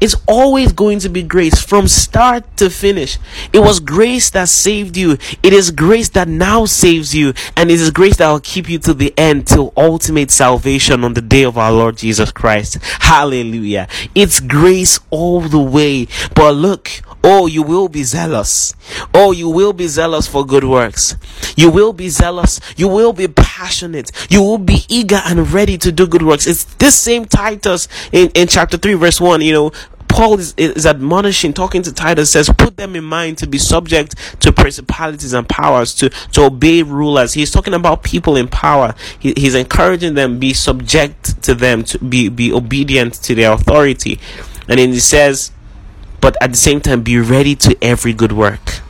It's always going to be grace from start to finish. It was grace that saved you. It is grace that now saves you. And it is grace that will keep you to the end till ultimate salvation on the day of our Lord Jesus Christ. Hallelujah. It's grace all the way. But look, Oh, you will be zealous. Oh, you will be zealous for good works. You will be zealous. You will be passionate. You will be eager and ready to do good works. It's this same Titus in, in chapter 3, verse 1. You know, Paul is, is admonishing, talking to Titus, says, Put them in mind to be subject to principalities and powers, to, to obey rulers. He's talking about people in power. He, he's encouraging them, be subject to them, to be, be obedient to their authority. And then he says, but at the same time be ready to every good work.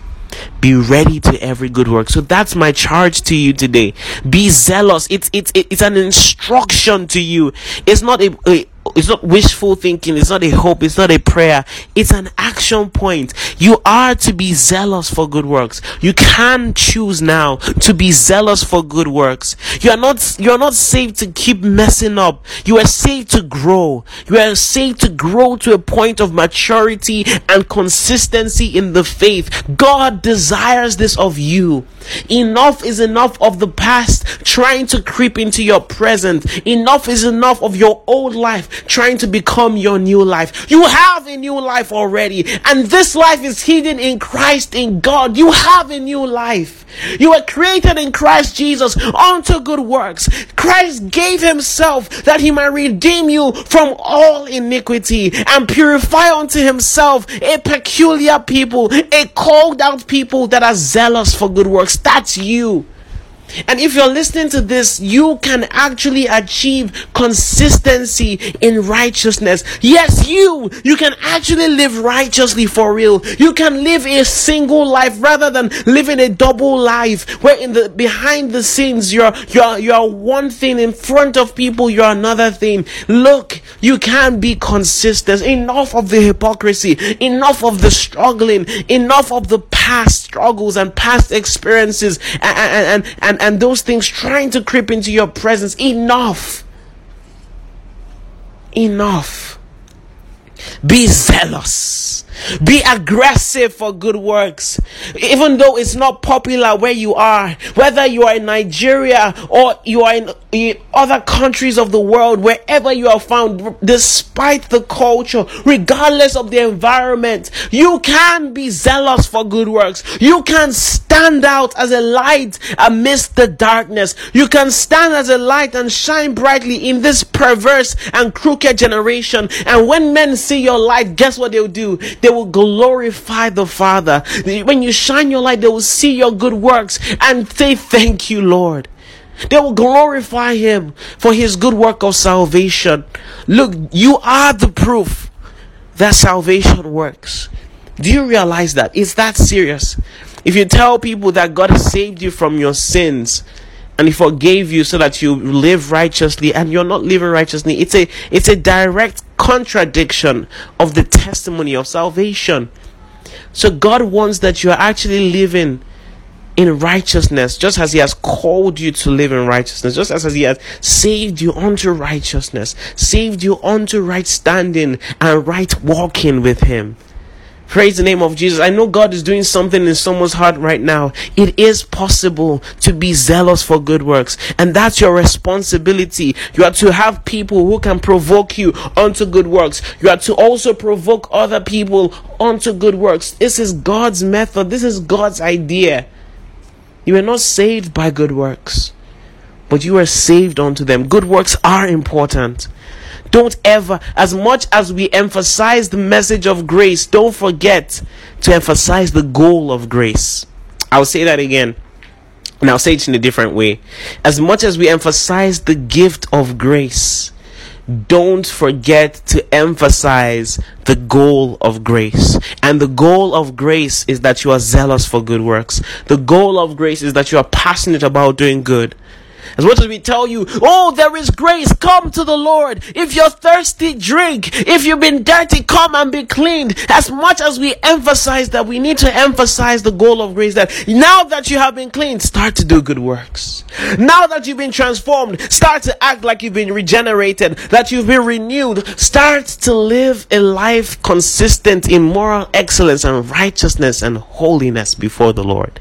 Be ready to every good work. So that's my charge to you today. Be zealous. It's it's it's an instruction to you. It's not a, a it's not wishful thinking. It's not a hope. It's not a prayer. It's an action point. You are to be zealous for good works. You can choose now to be zealous for good works. You are not you are not saved to keep messing up. You are saved to grow. You are saved to grow to a point of maturity and consistency in the faith. God desires this of you. Enough is enough of the past trying to creep into your present. Enough is enough of your old life trying to become your new life. You have a new life already, and this life is hidden in Christ in God. You have a new life. You were created in Christ Jesus unto good works. Christ gave himself that he might redeem you from all iniquity and purify unto himself a peculiar people, a called out people that are zealous for good works. That's you. And if you're listening to this, you can actually achieve consistency in righteousness. Yes, you, you can actually live righteously for real. You can live a single life rather than living a double life where in the behind the scenes you're you're you're one thing in front of people you're another thing. Look, you can be consistent. Enough of the hypocrisy, enough of the struggling, enough of the past struggles and past experiences and and and, and and those things trying to creep into your presence. Enough. Enough. Be zealous. Be aggressive for good works. Even though it's not popular where you are, whether you are in Nigeria or you are in, in, other countries of the world, wherever you are found, despite the culture, regardless of the environment, you can be zealous for good works. You can stand out as a light amidst the darkness. You can stand as a light and shine brightly in this perverse and crooked generation. And when men see your light, guess what they'll do? They will glorify the Father. When you shine your light, they will see your good works and say, Thank you, Lord. They will glorify Him for His good work of salvation. Look, you are the proof that salvation works. Do you realize that? It's that serious. If you tell people that God has saved you from your sins, and he forgave you so that you live righteously and you're not living righteously. It's a it's a direct contradiction of the testimony of salvation. So god wants that you're actually living in righteousness just as he has called you to live in righteousness just as he has saved you unto righteousness saved you unto right standing and right walking with him Praise the name of Jesus. I know God is doing something in someone's heart right now. It is possible to be zealous for good works, and that's your responsibility. You are to have people who can provoke you unto good works. You are to also provoke other people unto good works. This is God's method, this is God's idea. You are not saved by good works, but you are saved unto them. Good works are important. Don't ever, as much as we emphasize the message of grace, don't forget to emphasize the goal of grace. I'll say that again. And I'll say it in a different way. As much as we emphasize the gift of grace, don't forget to emphasize the goal of grace. And the goal of grace is that you are zealous for good works. The goal of grace is that you are passionate about doing good. As much as we tell you, oh, there is grace, come to the Lord. If you're thirsty, drink. If you've been dirty, come and be cleaned. As much as we emphasize that, we need to emphasize the goal of grace that now that you have been cleaned, start to do good works. Now that you've been transformed, start to act like you've been regenerated, that you've been renewed. Start to live a life consistent in moral excellence and righteousness and holiness before the Lord.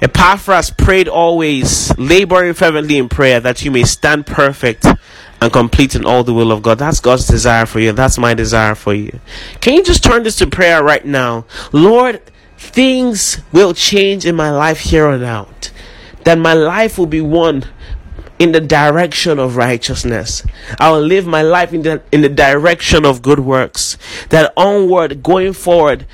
Epaphras prayed always, laboring fervently in prayer, that you may stand perfect and complete in all the will of God. That's God's desire for you. That's my desire for you. Can you just turn this to prayer right now? Lord, things will change in my life here on out. That my life will be one in the direction of righteousness. I will live my life in the in the direction of good works. That onward, going forward,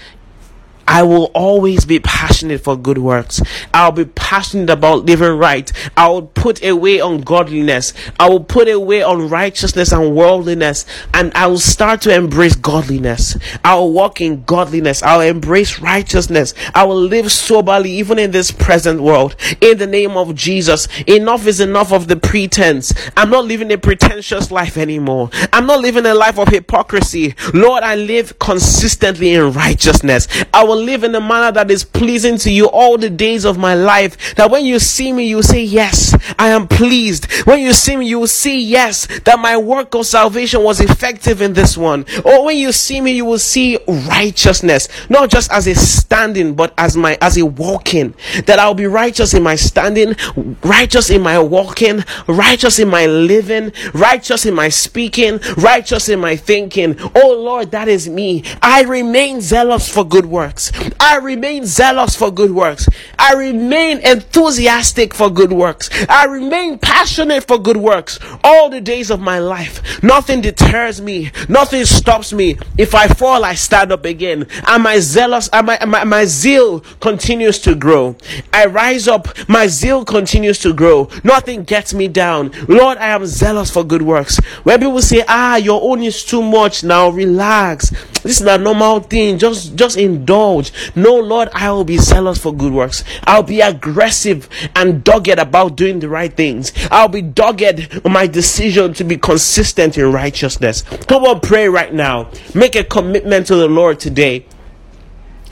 I will always be passionate for good works. I'll be passionate about living right. I will put away ungodliness. I will put away unrighteousness and worldliness. And I will start to embrace godliness. I will walk in godliness. I'll embrace righteousness. I will live soberly even in this present world. In the name of Jesus. Enough is enough of the pretense. I'm not living a pretentious life anymore. I'm not living a life of hypocrisy. Lord, I live consistently in righteousness. I will will live in a manner that is pleasing to you all the days of my life. That when you see me, you say, Yes, I am pleased. When you see me, you will see, Yes, that my work of salvation was effective in this one. Or when you see me, you will see righteousness, not just as a standing, but as my as a walking. That I'll be righteous in my standing, righteous in my walking, righteous in my living, righteous in my speaking, righteous in my thinking. Oh Lord, that is me. I remain zealous for good works works. I remain zealous for good works. I remain enthusiastic for good works. I remain passionate for good works all the days of my life. Nothing deters me. Nothing stops me. If I fall, I stand up again. And my zealous, and my, my, my zeal continues to grow. I rise up. My zeal continues to grow. Nothing gets me down. Lord, I am zealous for good works. When people say, ah, your own is too much now, relax. This is a normal thing. Just, just indulge No, Lord, I will be zealous for good works. I'll be aggressive and dogged about doing the right things. I'll be dogged on my decision to be consistent in righteousness. Come on, pray right now. Make a commitment to the Lord today.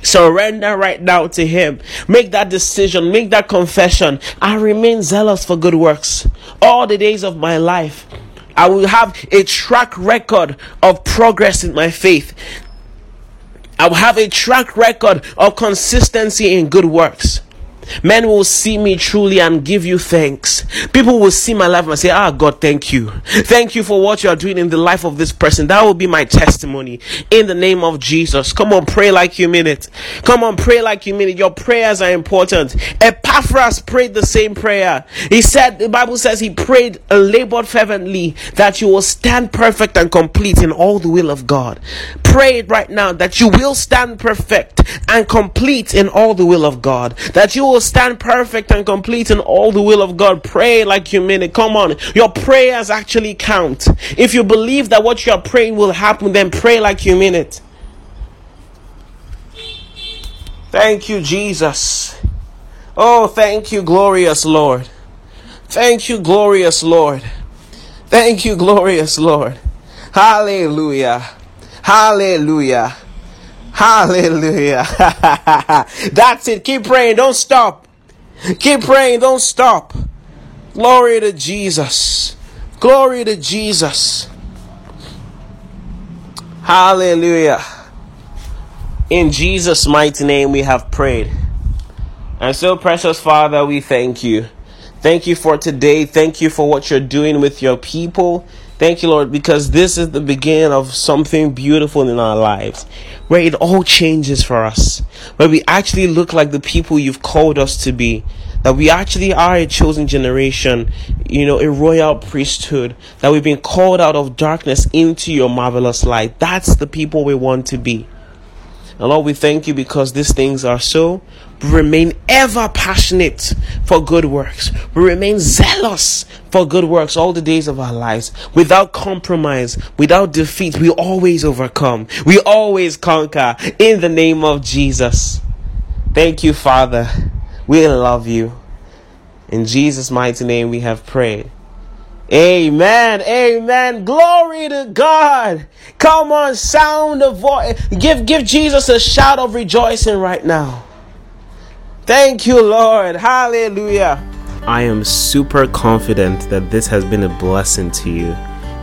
Surrender right now to Him. Make that decision. Make that confession. I remain zealous for good works all the days of my life. I will have a track record of progress in my faith. I will have a track record of consistency in good works. Men will see me truly and give you thanks. People will see my life and say, Ah, God, thank you. Thank you for what you are doing in the life of this person. That will be my testimony in the name of Jesus. Come on, pray like you mean it. Come on, pray like you mean it. Your prayers are important. Epaphras prayed the same prayer. He said, the Bible says he prayed and labored fervently that you will stand perfect and complete in all the will of God. Pray it right now that you will stand perfect and complete in all the will of God. That you will stand perfect and complete in all the will of God. Pray like you mean it. Come on. Your prayers actually count. If you believe that what you are praying will happen, then pray like you mean it. Thank you, Jesus. Oh, thank you, glorious Lord. Thank you, glorious Lord. Thank you, glorious Lord. Hallelujah. Hallelujah. Hallelujah. That's it. Keep praying. Don't stop. Keep praying. Don't stop. Glory to Jesus. Glory to Jesus. Hallelujah. In Jesus' mighty name we have prayed. And so, precious Father, we thank you. Thank you for today. Thank you for what you're doing with your people. Thank you, Lord, because this is the beginning of something beautiful in our lives where it all changes for us, where we actually look like the people you've called us to be, that we actually are a chosen generation, you know, a royal priesthood, that we've been called out of darkness into your marvelous light. That's the people we want to be. And Lord, we thank you because these things are so. We remain ever passionate for good works. We remain zealous for good works all the days of our lives without compromise, without defeat. We always overcome. We always conquer in the name of Jesus. Thank you, Father. We love you. In Jesus' mighty name we have prayed. Amen. Amen. Glory to God. Come on, sound the voice. Give give Jesus a shout of rejoicing right now. Thank you, Lord. Hallelujah. I am super confident that this has been a blessing to you.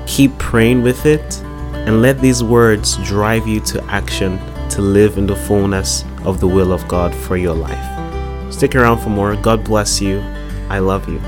Keep praying with it and let these words drive you to action to live in the fullness of the will of God for your life. Stick around for more. God bless you. I love you.